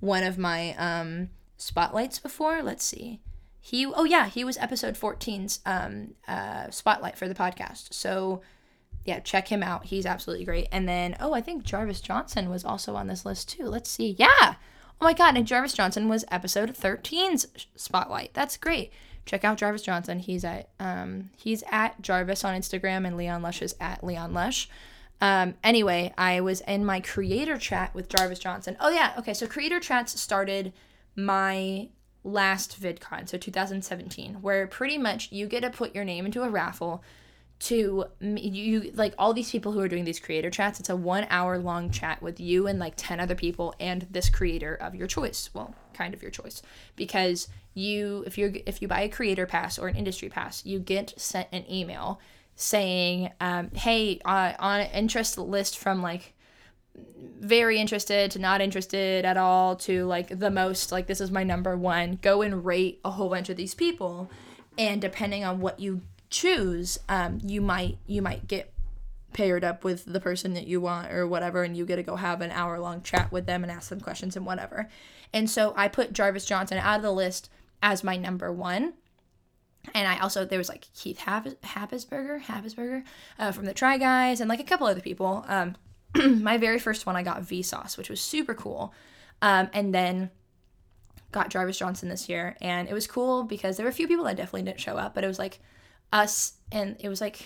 A: one of my um, spotlights before. Let's see. He oh yeah, he was episode 14's um uh spotlight for the podcast. So yeah, check him out. He's absolutely great. And then oh, I think Jarvis Johnson was also on this list too. Let's see. Yeah. Oh my god, and Jarvis Johnson was episode 13's spotlight. That's great. Check out Jarvis Johnson. He's at um he's at Jarvis on Instagram and Leon Lush is at Leon Lush. Um, anyway, I was in my creator chat with Jarvis Johnson. Oh yeah, okay. So creator chats started my last VidCon, so 2017, where pretty much you get to put your name into a raffle to you like all these people who are doing these creator chats. It's a one hour long chat with you and like 10 other people and this creator of your choice. Well kind of your choice. Because you if you're if you buy a creator pass or an industry pass you get sent an email saying um, hey uh, on interest list from like very interested to not interested at all to like the most like this is my number one go and rate a whole bunch of these people and depending on what you choose, um, you might you might get paired up with the person that you want or whatever, and you get to go have an hour long chat with them and ask them questions and whatever. And so I put Jarvis Johnson out of the list as my number one. And I also there was like Keith Habersberger, Habersberger uh, from the Try Guys, and like a couple other people. Um, my very first one I got Vsauce, which was super cool. Um, and then got Jarvis Johnson this year, and it was cool because there were a few people that definitely didn't show up, but it was like us and it was like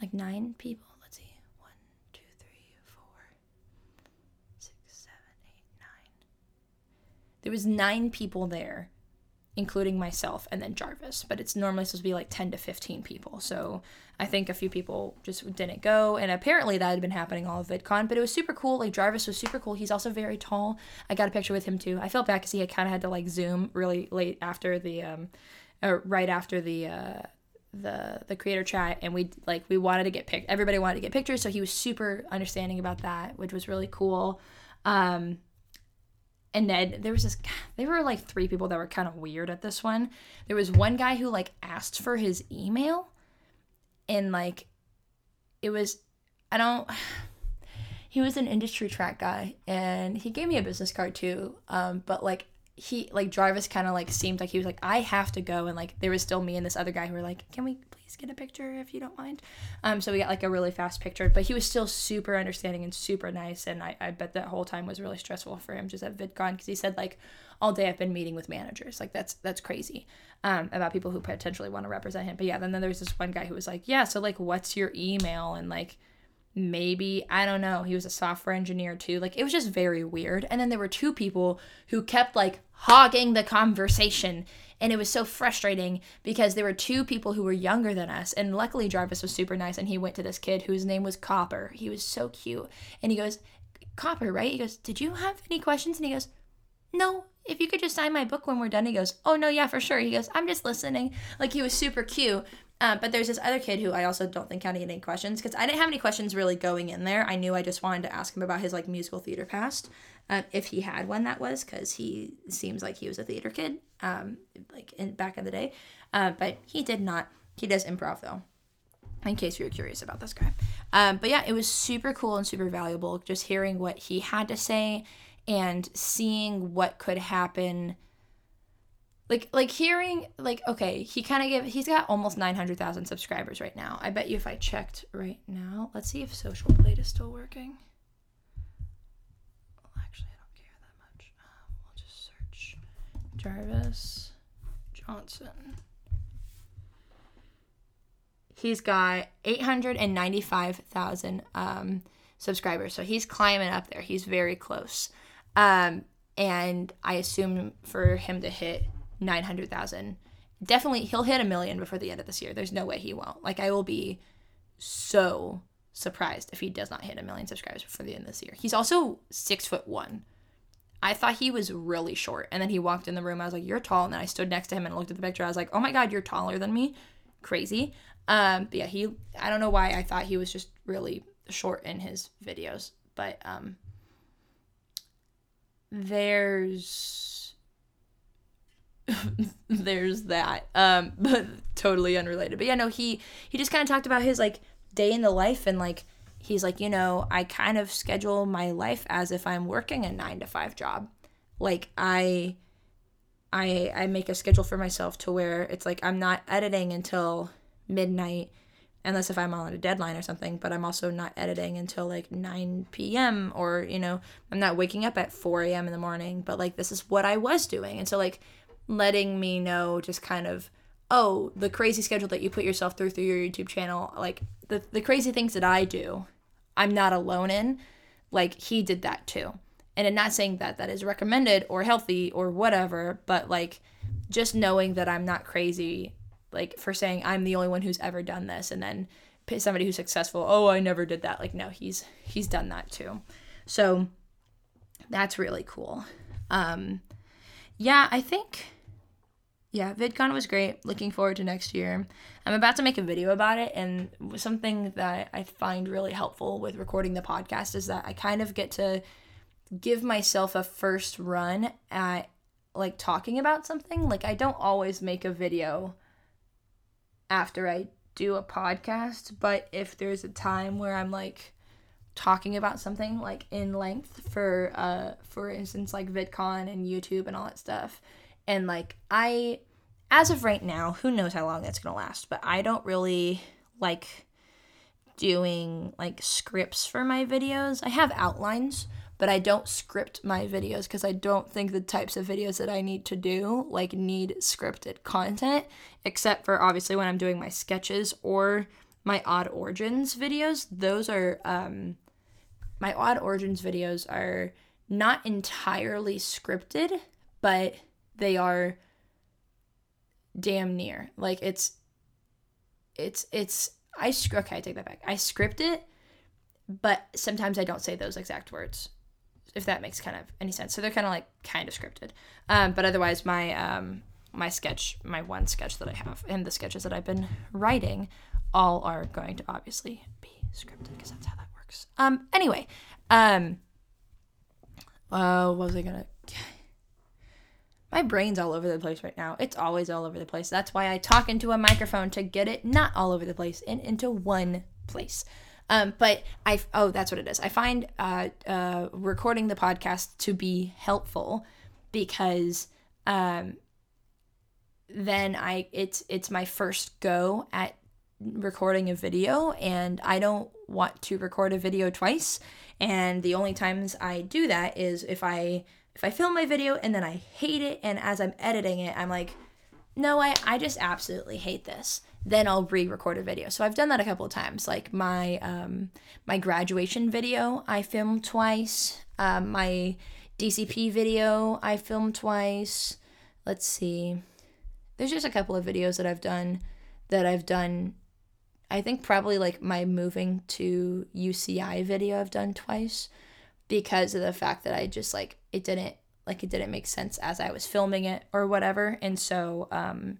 A: like nine people. Let's see. One, two, three, four, six, seven, eight, nine. There was nine people there, including myself and then Jarvis. But it's normally supposed to be like ten to fifteen people. So I think a few people just didn't go. And apparently that had been happening all of VidCon. But it was super cool. Like Jarvis was super cool. He's also very tall. I got a picture with him too. I felt bad because he had kind of had to like zoom really late after the um or right after the uh, the the creator chat and we like we wanted to get picked everybody wanted to get pictures so he was super understanding about that which was really cool um and then there was this there were like three people that were kind of weird at this one there was one guy who like asked for his email and like it was i don't he was an industry track guy and he gave me a business card too um but like he like Jarvis kind of like seemed like he was like I have to go and like there was still me and this other guy who were like can we please get a picture if you don't mind? Um so we got like a really fast picture but he was still super understanding and super nice and I, I bet that whole time was really stressful for him just at VidCon because he said like all day I've been meeting with managers. Like that's that's crazy um about people who potentially want to represent him. But yeah then, then there's this one guy who was like yeah so like what's your email? And like maybe i don't know he was a software engineer too. Like it was just very weird. And then there were two people who kept like hogging the conversation. And it was so frustrating because there were two people who were younger than us. And luckily jarvis was super nice and he went to this kid whose name was copper. He was so cute. And he goes copper right? He goes did you have any questions? And he goes no if you could just sign my book when we're done he goes oh no yeah for sure he goes i'm just listening like he was super cute uh, but there's this other kid who I also don't think had any questions because I didn't have any questions really going in there. I knew I just wanted to ask him about his like musical theater past, uh, if he had one that was because he seems like he was a theater kid, um, like in back in the day. Uh, but he did not. He does improv though. In case you're curious about this guy, um, but yeah, it was super cool and super valuable just hearing what he had to say and seeing what could happen. Like like hearing like okay he kind of gave he's got almost 900000 subscribers right now. I bet you if i checked right now let's see if Social Blade is still working. Well, actually i don't care that much. Um, we'll just search jarvis johnson. He's got 895000 um, subscribers so he's climbing up there. He's very close um, and i assume for him to hit 900,000. Definitely, he'll hit a million before the end of this year. There's no way he won't. Like, I will be so surprised if he does not hit a million subscribers before the end of this year. He's also six foot one. I thought he was really short. And then he walked in the room. I was like, You're tall. And then I stood next to him and looked at the picture. I was like, Oh my God, you're taller than me. Crazy. Um, but yeah, he, I don't know why I thought he was just really short in his videos. But um, there's there's that. Um, but totally unrelated. But yeah, no, he he just kind of talked about his like day in the life and like he's like, you know, I kind of schedule my life as if I'm working a 9 to 5 job. Like I I I make a schedule for myself to where it's like I'm not editing until midnight unless if I'm on a deadline or something, but I'm also not editing until like 9 p.m. or, you know, I'm not waking up at 4 a.m. in the morning, but like this is what I was doing. And so like letting me know just kind of oh the crazy schedule that you put yourself through through your youtube channel like the, the crazy things that i do i'm not alone in like he did that too and i'm not saying that that is recommended or healthy or whatever but like just knowing that i'm not crazy like for saying I'm the only one who's ever done this and then somebody who's successful, oh, I never did that. Like no, he's he's done that too. So that's really cool. Um yeah, I think yeah, VidCon was great. Looking forward to next year. I'm about to make a video about it, and something that I find really helpful with recording the podcast is that I kind of get to give myself a first run at like talking about something. Like, I don't always make a video after I do a podcast, but if there's a time where I'm like, talking about something like in length for uh for instance like VidCon and YouTube and all that stuff and like I as of right now, who knows how long that's going to last, but I don't really like doing like scripts for my videos. I have outlines, but I don't script my videos because I don't think the types of videos that I need to do like need scripted content, except for obviously when I'm doing my sketches or my odd origins videos. Those are um my odd origins videos are not entirely scripted, but they are damn near. Like it's it's it's I okay, I take that back. I script it, but sometimes I don't say those exact words. If that makes kind of any sense. So they're kind of like kind of scripted. Um, but otherwise my um my sketch, my one sketch that I have and the sketches that I've been writing all are going to obviously be scripted because that's how that works. Um anyway, um uh what was I gonna my brain's all over the place right now. It's always all over the place. That's why I talk into a microphone to get it not all over the place and into one place. Um, but I oh that's what it is. I find uh, uh, recording the podcast to be helpful because um, then I it's it's my first go at recording a video and I don't want to record a video twice and the only times I do that is if I if I film my video and then I hate it, and as I'm editing it, I'm like, no, I, I just absolutely hate this. Then I'll re-record a video. So I've done that a couple of times. Like my um, my graduation video, I filmed twice. Um, my DCP video, I filmed twice. Let's see. There's just a couple of videos that I've done that I've done. I think probably like my moving to UCI video I've done twice because of the fact that I just like it didn't like it didn't make sense as I was filming it or whatever. And so um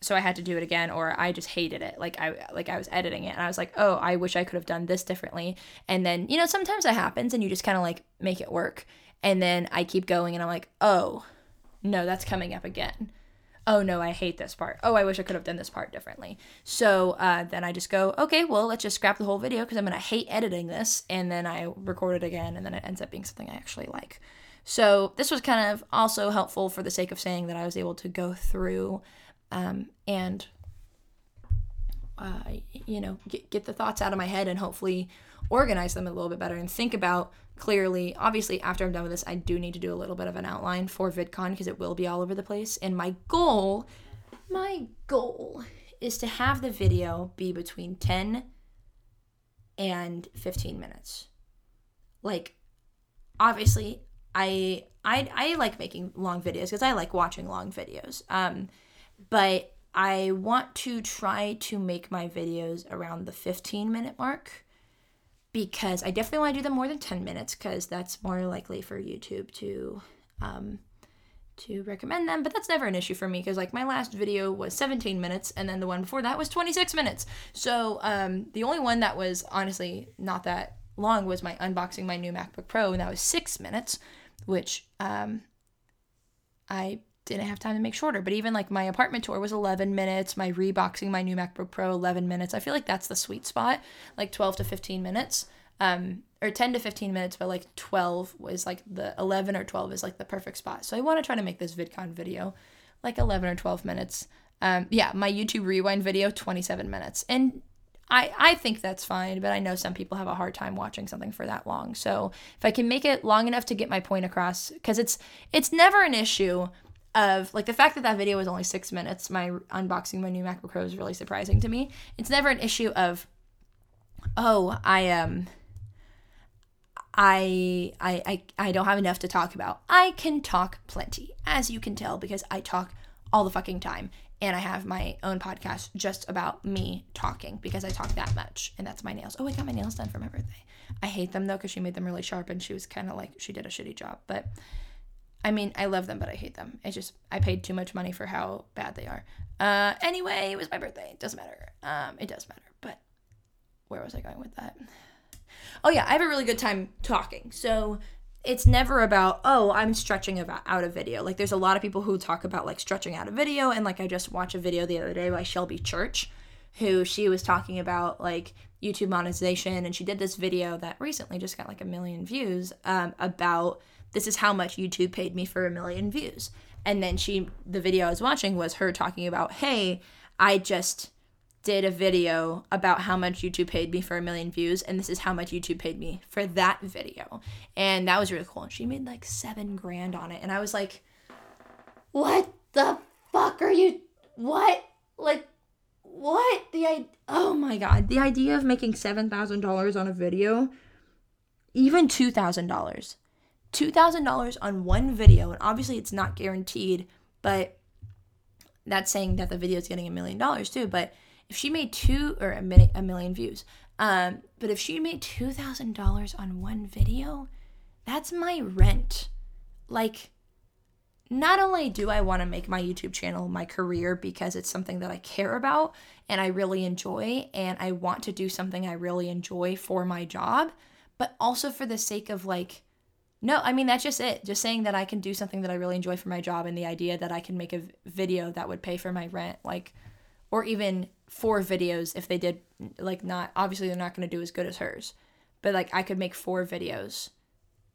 A: so I had to do it again or I just hated it. Like I like I was editing it and I was like, "Oh, I wish I could have done this differently." And then, you know, sometimes that happens and you just kind of like make it work. And then I keep going and I'm like, "Oh, no, that's coming up again." oh no, I hate this part. Oh, I wish I could have done this part differently. So uh, then I just go, okay, well, let's just scrap the whole video because I'm to hate editing this. And then I record it again, and then it ends up being something I actually like. So this was kind of also helpful for the sake of saying that I was able to go through um, and, uh, you know, get, get the thoughts out of my head and hopefully organize them a little bit better and think about clearly obviously after i'm done with this i do need to do a little bit of an outline for vidcon because it will be all over the place. And my goal my goal is to have the video be between 10 and 15 minutes. Like obviously i i, I like making long videos because i like watching long videos. Um but i want to try to make my videos around the 15 minute mark because I definitely want to do them more than 10 minutes because that's more likely for YouTube to um, to recommend them. But that's never an issue for me because like my last video was 17 minutes and then the one before that was 26 minutes. So um, the only one that was honestly not that long was my unboxing my new MacBook Pro and that was six minutes, which um, I didn't have time to make shorter. But even like my apartment tour was 11 minutes, my reboxing my new MacBook Pro 11 minutes. I feel like that's the sweet spot, like 12 to 15 minutes. Um, or 10 to 15 minutes, but like 12 was like the 11 or 12 is like the perfect spot. So I want to try to make this VidCon video like 11 or 12 minutes. Um, yeah, my YouTube rewind video 27 minutes. And I, I think that's fine, but I know some people have a hard time watching something for that long. So if I can make it long enough to get my point across, because it's it's never an issue of like the fact that that video was only six minutes my unboxing my new macbook pro is really surprising to me it's never an issue of oh i um I, I i i don't have enough to talk about i can talk plenty as you can tell because i talk all the fucking time and I have my own podcast just about me talking because I talk that much, and that's my nails. Oh, I got my nails done for my birthday. I hate them though because she made them really sharp, and she was kind of like she did a shitty job. But I mean, I love them, but I hate them. It's just I paid too much money for how bad they are. Uh, anyway, it was my birthday. It doesn't matter. Um, it does matter. But where was I going with that? Oh yeah, I have a really good time talking. So it's never about oh i'm stretching about out a video like there's a lot of people who talk about like stretching out a video and like i just watched a video the other day by shelby church who she was talking about like youtube monetization and she did this video that recently just got like a million views um, about this is how much youtube paid me for a million views and then she the video i was watching was her talking about hey i just did a video about how much YouTube paid me for a million views, and this is how much YouTube paid me for that video. And that was really cool. And she made like seven grand on it. And I was like, what the fuck are you? What? Like, what? The I oh my god, the idea of making $7,000 on a video, even $2,000. $2,000 on one video, and obviously it's not guaranteed, but that's saying that the video is getting a million dollars too, but if she made two or a a million views um, but if she made $2000 on one video that's my rent. Like not only do i want to make my youtube channel my career because it's something that i care about and i really enjoy and i want to do something i really enjoy for my job but also for the sake of like no, I mean that's just it. Just saying that I can do something that I really enjoy for my job and the idea that I can make a video that would pay for my rent like or even four videos if they did like not obviously they're not going to do as good as hers but like i could make four videos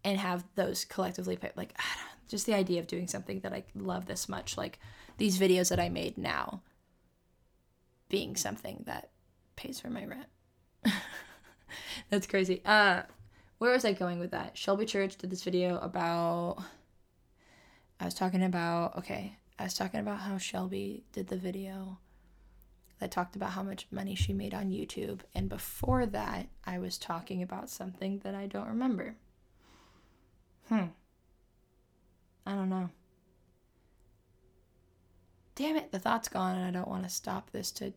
A: and have those collectively pay, like just the idea of doing something that i love this much like these videos that i made now being something that pays for my rent that's crazy uh where was i going with that shelby church did this video about i was talking about okay i was talking about how shelby did the video that talked about how much money she made on YouTube. And before that, I was talking about something that I don't remember. Hmm. I don't know. Damn it, the thought's gone and I don't want to stop this to.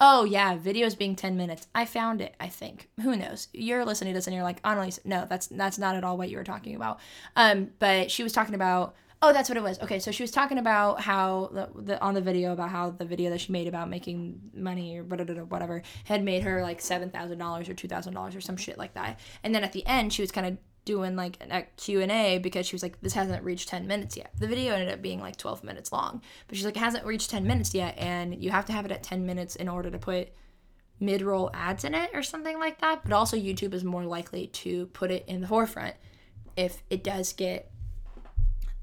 A: Oh, yeah, videos being 10 minutes. I found it, I think. Who knows? You're listening to this and you're like, Annalise, no, that's that's not at all what you were talking about. Um, but she was talking about Oh, that's what it was. Okay, so she was talking about how the, the on the video about how the video that she made about making money or whatever had made her like seven thousand dollars or two thousand dollars or some shit like that. And then at the end, she was kind of doing like a Q and A because she was like, this hasn't reached ten minutes yet. The video ended up being like twelve minutes long, but she's like, it hasn't reached ten minutes yet, and you have to have it at ten minutes in order to put mid-roll ads in it or something like that. But also, YouTube is more likely to put it in the forefront if it does get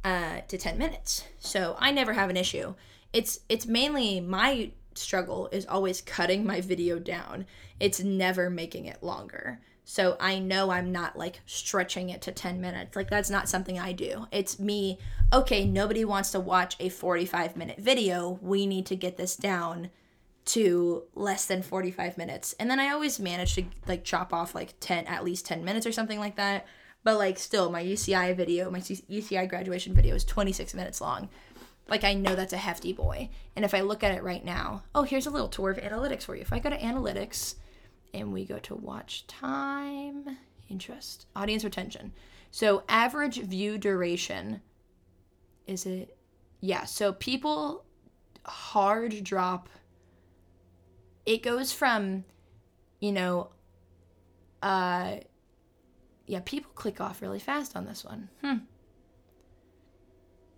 A: uh, to 10 minutes. So I never have an issue. It's it's mainly my struggle is always cutting my video down. It's never making it longer. So I know I'm not like stretching it to 10 minutes. Like that's not something I do. It's me, okay, nobody wants to watch a 45 minute video. We need to get this down to less than 45 minutes. And then I always manage to like chop off like 10 at least 10 minutes or something like that but like still, my UCI video, my UCI graduation video is 26 minutes long. Like I know that's a hefty boy. And if I look at it right now, oh, here's a little tour of analytics for you. If I go to analytics and we go to watch time, interest, audience retention. So average view duration is it yeah, so people hard drop it goes from you know uh yeah, people click off really fast on this one. Hmm.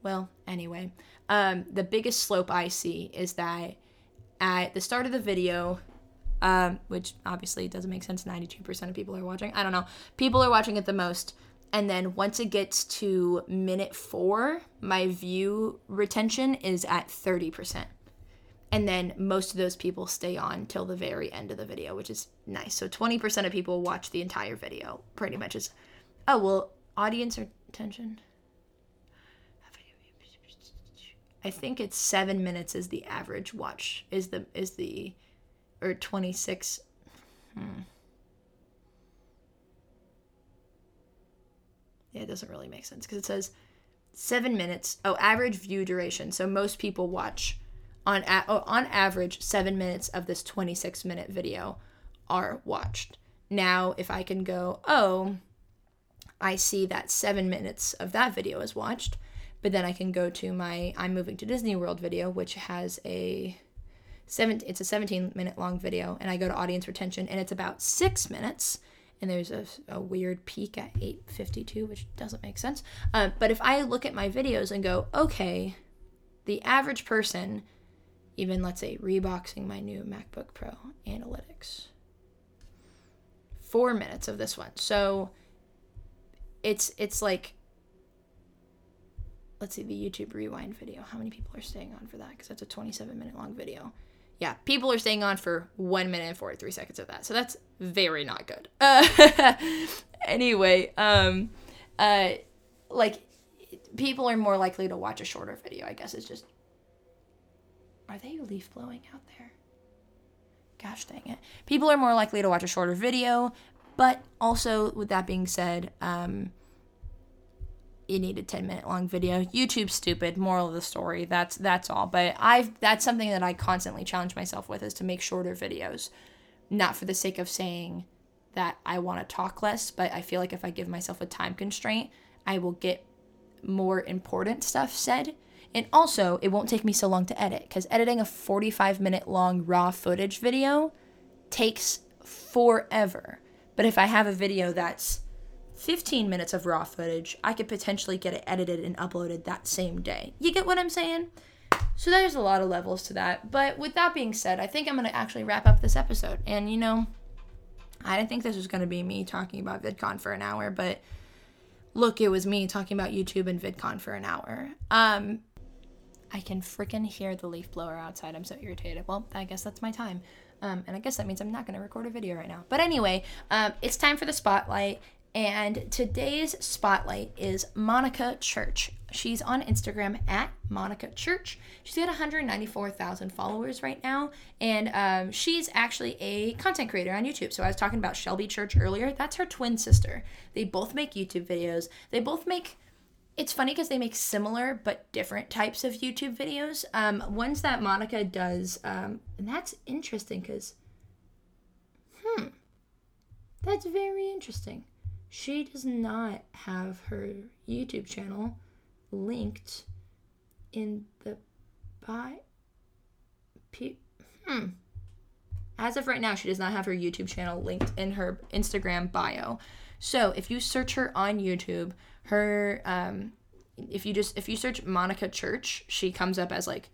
A: Well, anyway, um, the biggest slope I see is that at the start of the video, um, which obviously doesn't make sense, 92% of people are watching. I don't know. People are watching it the most. And then once it gets to minute four, my view retention is at 30% and then most of those people stay on till the very end of the video which is nice so 20% of people watch the entire video pretty much is oh well audience attention i think it's seven minutes is the average watch is the is the or 26 hmm. yeah it doesn't really make sense because it says seven minutes oh average view duration so most people watch on a- oh, on average 7 minutes of this 26 minute video are watched. Now, if I can go, "Oh, I see that 7 minutes of that video is watched." But then I can go to my I'm moving to Disney World video, which has a seven it's a 17 minute long video and I go to audience retention and it's about 6 minutes and there's a, a weird peak at 852 which doesn't make sense. Uh, but if i look at my videos and go okay the average person even let's say reboxing my new macbook pro analytics four minutes of this one. So it's it's like let's see the youtube rewind video. How many people are staying on for that? Because that's a 27 minute long video yeah, people are staying on for one minute and 43 seconds of that. So that's very not good. Uh, anyway, um, uh, like, people are more likely to watch a shorter video, I guess it's just. Are they leaf blowing out there? Gosh dang it. People are more likely to watch a shorter video, but also, with that being said, um, you need a 10 minute long video. Youtube's stupid moral of the story that's that's all. But i've that's something that i constantly challenge myself with is to make shorter videos. Not for the sake of saying that i want to talk less but i feel like if i give myself a time constraint i will get more important stuff said. And also it won't take me so long to edit because editing a 45 minute long raw footage video takes forever. But if i have a video that's 15 minutes of raw footage, I could potentially get it edited and uploaded that same day. You get what I'm saying? So there's a lot of levels to that. But with that being said, I think I'm going to actually wrap up this episode. And you know, I didn't think this was going to be me talking about VidCon for an hour, but look, it was me talking about YouTube and VidCon for an hour. Um, I can freaking hear the leaf blower outside. I'm so irritated. Well, I guess that's my time. Um, and I guess that means I'm not going to record a video right now. But anyway, um, it's time for the spotlight. And today's spotlight is Monica Church. She's on Instagram at Monica Church. She's got 194,000 followers right now, and um, she's actually a content creator on YouTube. So I was talking about Shelby Church earlier. That's her twin sister. They both make YouTube videos. They both make. It's funny because they make similar but different types of YouTube videos. Um, ones that Monica does, um, and that's interesting because, hmm, that's very interesting she does not have her YouTube channel linked in the bio. Hmm. As of right now, she does not have her YouTube channel linked in her Instagram bio. So if you search her on YouTube, her um, if you just if you search Monica Church, she comes up as like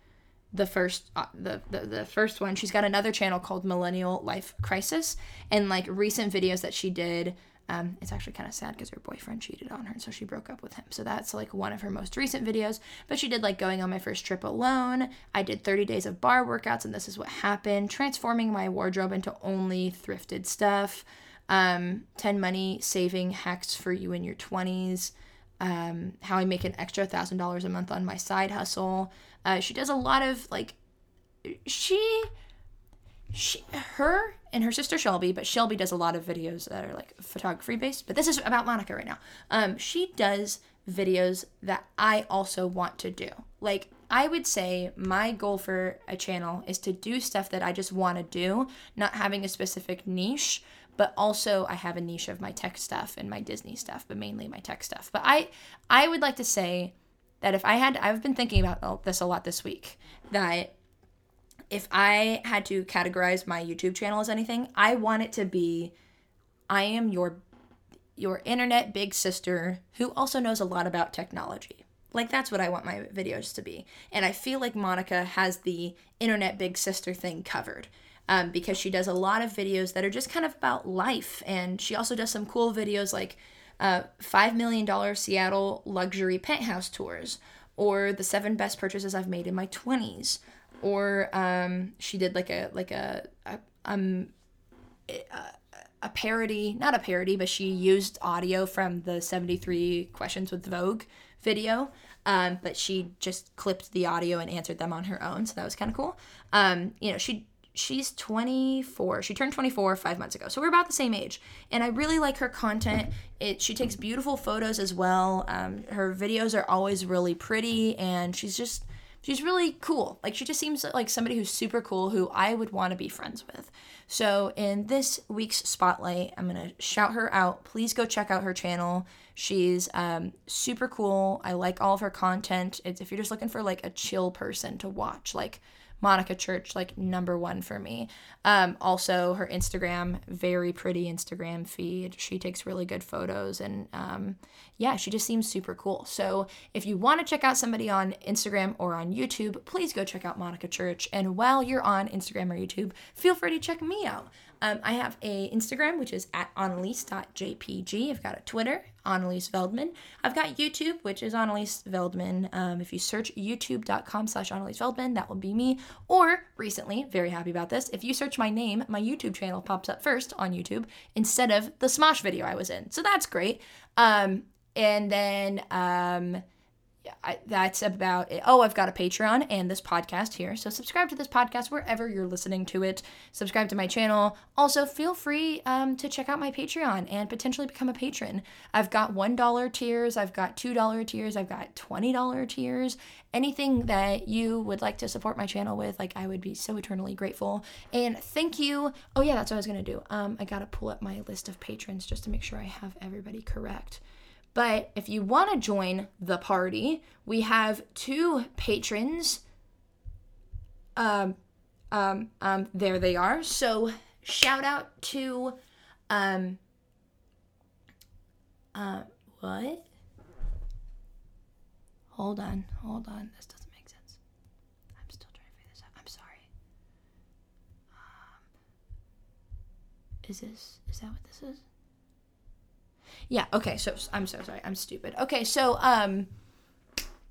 A: the first uh, the, the the first one. She's got another channel called Millennial Life Crisis and like recent videos that she did um, it's actually kind of sad because her boyfriend cheated on her, and so she broke up with him. So that's like one of her most recent videos. But she did like going on my first trip alone. I did 30 days of bar workouts, and this is what happened. Transforming my wardrobe into only thrifted stuff. Um, 10 money saving hacks for you in your 20s. Um, how I make an extra thousand dollars a month on my side hustle. Uh, she does a lot of like, she she her and her sister Shelby, but Shelby does a lot of videos that are like photography based. But this is about Monica right now. Um, she does videos that I also want to do. Like I would say my goal for a channel is to do stuff that I just want to do, not having a specific niche, but also I have a niche of my tech stuff and my Disney stuff, but mainly my tech stuff. But I I would like to say that if I had I've been thinking about this a lot this week that if I had to categorize my YouTube channel as anything, I want it to be I am your your internet big sister who also knows a lot about technology. Like that's what I want my videos to be. And I feel like Monica has the internet big sister thing covered. Um, because she does a lot of videos that are just kind of about life. And she also does some cool videos like uh, $5 million Seattle luxury penthouse tours or the seven best purchases I've made in my 20s or um, she did like a like a, a um a parody, not a parody, but she used audio from the 73 questions with Vogue video. Um, but she just clipped the audio and answered them on her own, so that was kind of cool. Um, you know, she she's 24. She turned 24 5 months ago. So we're about the same age. And I really like her content. It she takes beautiful photos as well. Um, her videos are always really pretty and she's just she's really cool. Like she just seems like somebody who's super cool who I would want to be friends with. So in this week's spotlight, I'm gonna shout her out. Please go check out her channel. She's um, super cool. I like all of her content. It's if you're just looking for like a chill person to watch, like Monica Church, like number one for me. Um, also, her Instagram, very pretty Instagram feed. She takes really good photos, and um, yeah, she just seems super cool. So, if you want to check out somebody on Instagram or on YouTube, please go check out Monica Church. And while you're on Instagram or YouTube, feel free to check me out. Um, I have a Instagram, which is at annalise.jpg. I've got a Twitter, Annalise Veldman. I've got YouTube, which is Annalise Veldman. Um, if you search youtube.com slash Annalise Veldman, that will be me. Or recently, very happy about this, if you search my name, my YouTube channel pops up first on YouTube instead of the Smosh video I was in. So that's great. Um, and then um, I, that's about it. Oh, I've got a Patreon and this podcast here. So subscribe to this podcast wherever you're listening to it. Subscribe to my channel. Also, feel free um, to check out my Patreon and potentially become a patron. I've got $1 tiers, I've got $2 tiers, I've got $20 tiers. Anything that you would like to support my channel with, like I would be so eternally grateful. And thank you. Oh, yeah, that's what I was to do. Um, I got to pull up my list of patrons just to make sure I have everybody correct. But if you want to join the party, we have two patrons. Um, um, um, there they are. So shout out to, um, uh, what? Hold on, hold on. This doesn't make sense. I'm still trying to figure this out. I'm sorry. Um, is this, is that what this is? Yeah, okay, so I'm so sorry. I'm stupid. Okay, so um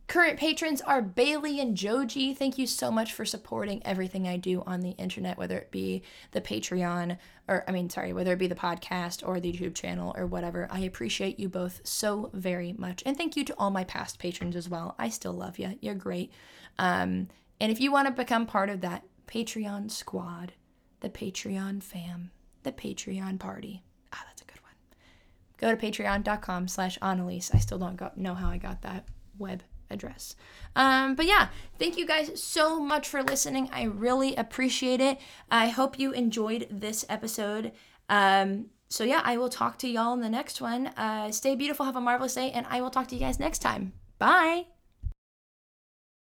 A: current patrons are Bailey and Joji. Thank you so much for supporting everything I do on the internet, whether it be the Patreon or I mean, sorry, whether it be the podcast or the YouTube channel or whatever. I appreciate you both so very much. And thank you to all my past patrons as well. I still love you. You're great. Um and if you want to become part of that Patreon squad, the Patreon fam, the Patreon party, go to patreon.com slash Annalise. I still don't know how I got that web address. Um, but yeah, thank you guys so much for listening. I really appreciate it. I hope you enjoyed this episode. Um, so yeah, I will talk to y'all in the next one. Uh, stay beautiful, have a marvelous day, and I will talk to you guys next time. Bye.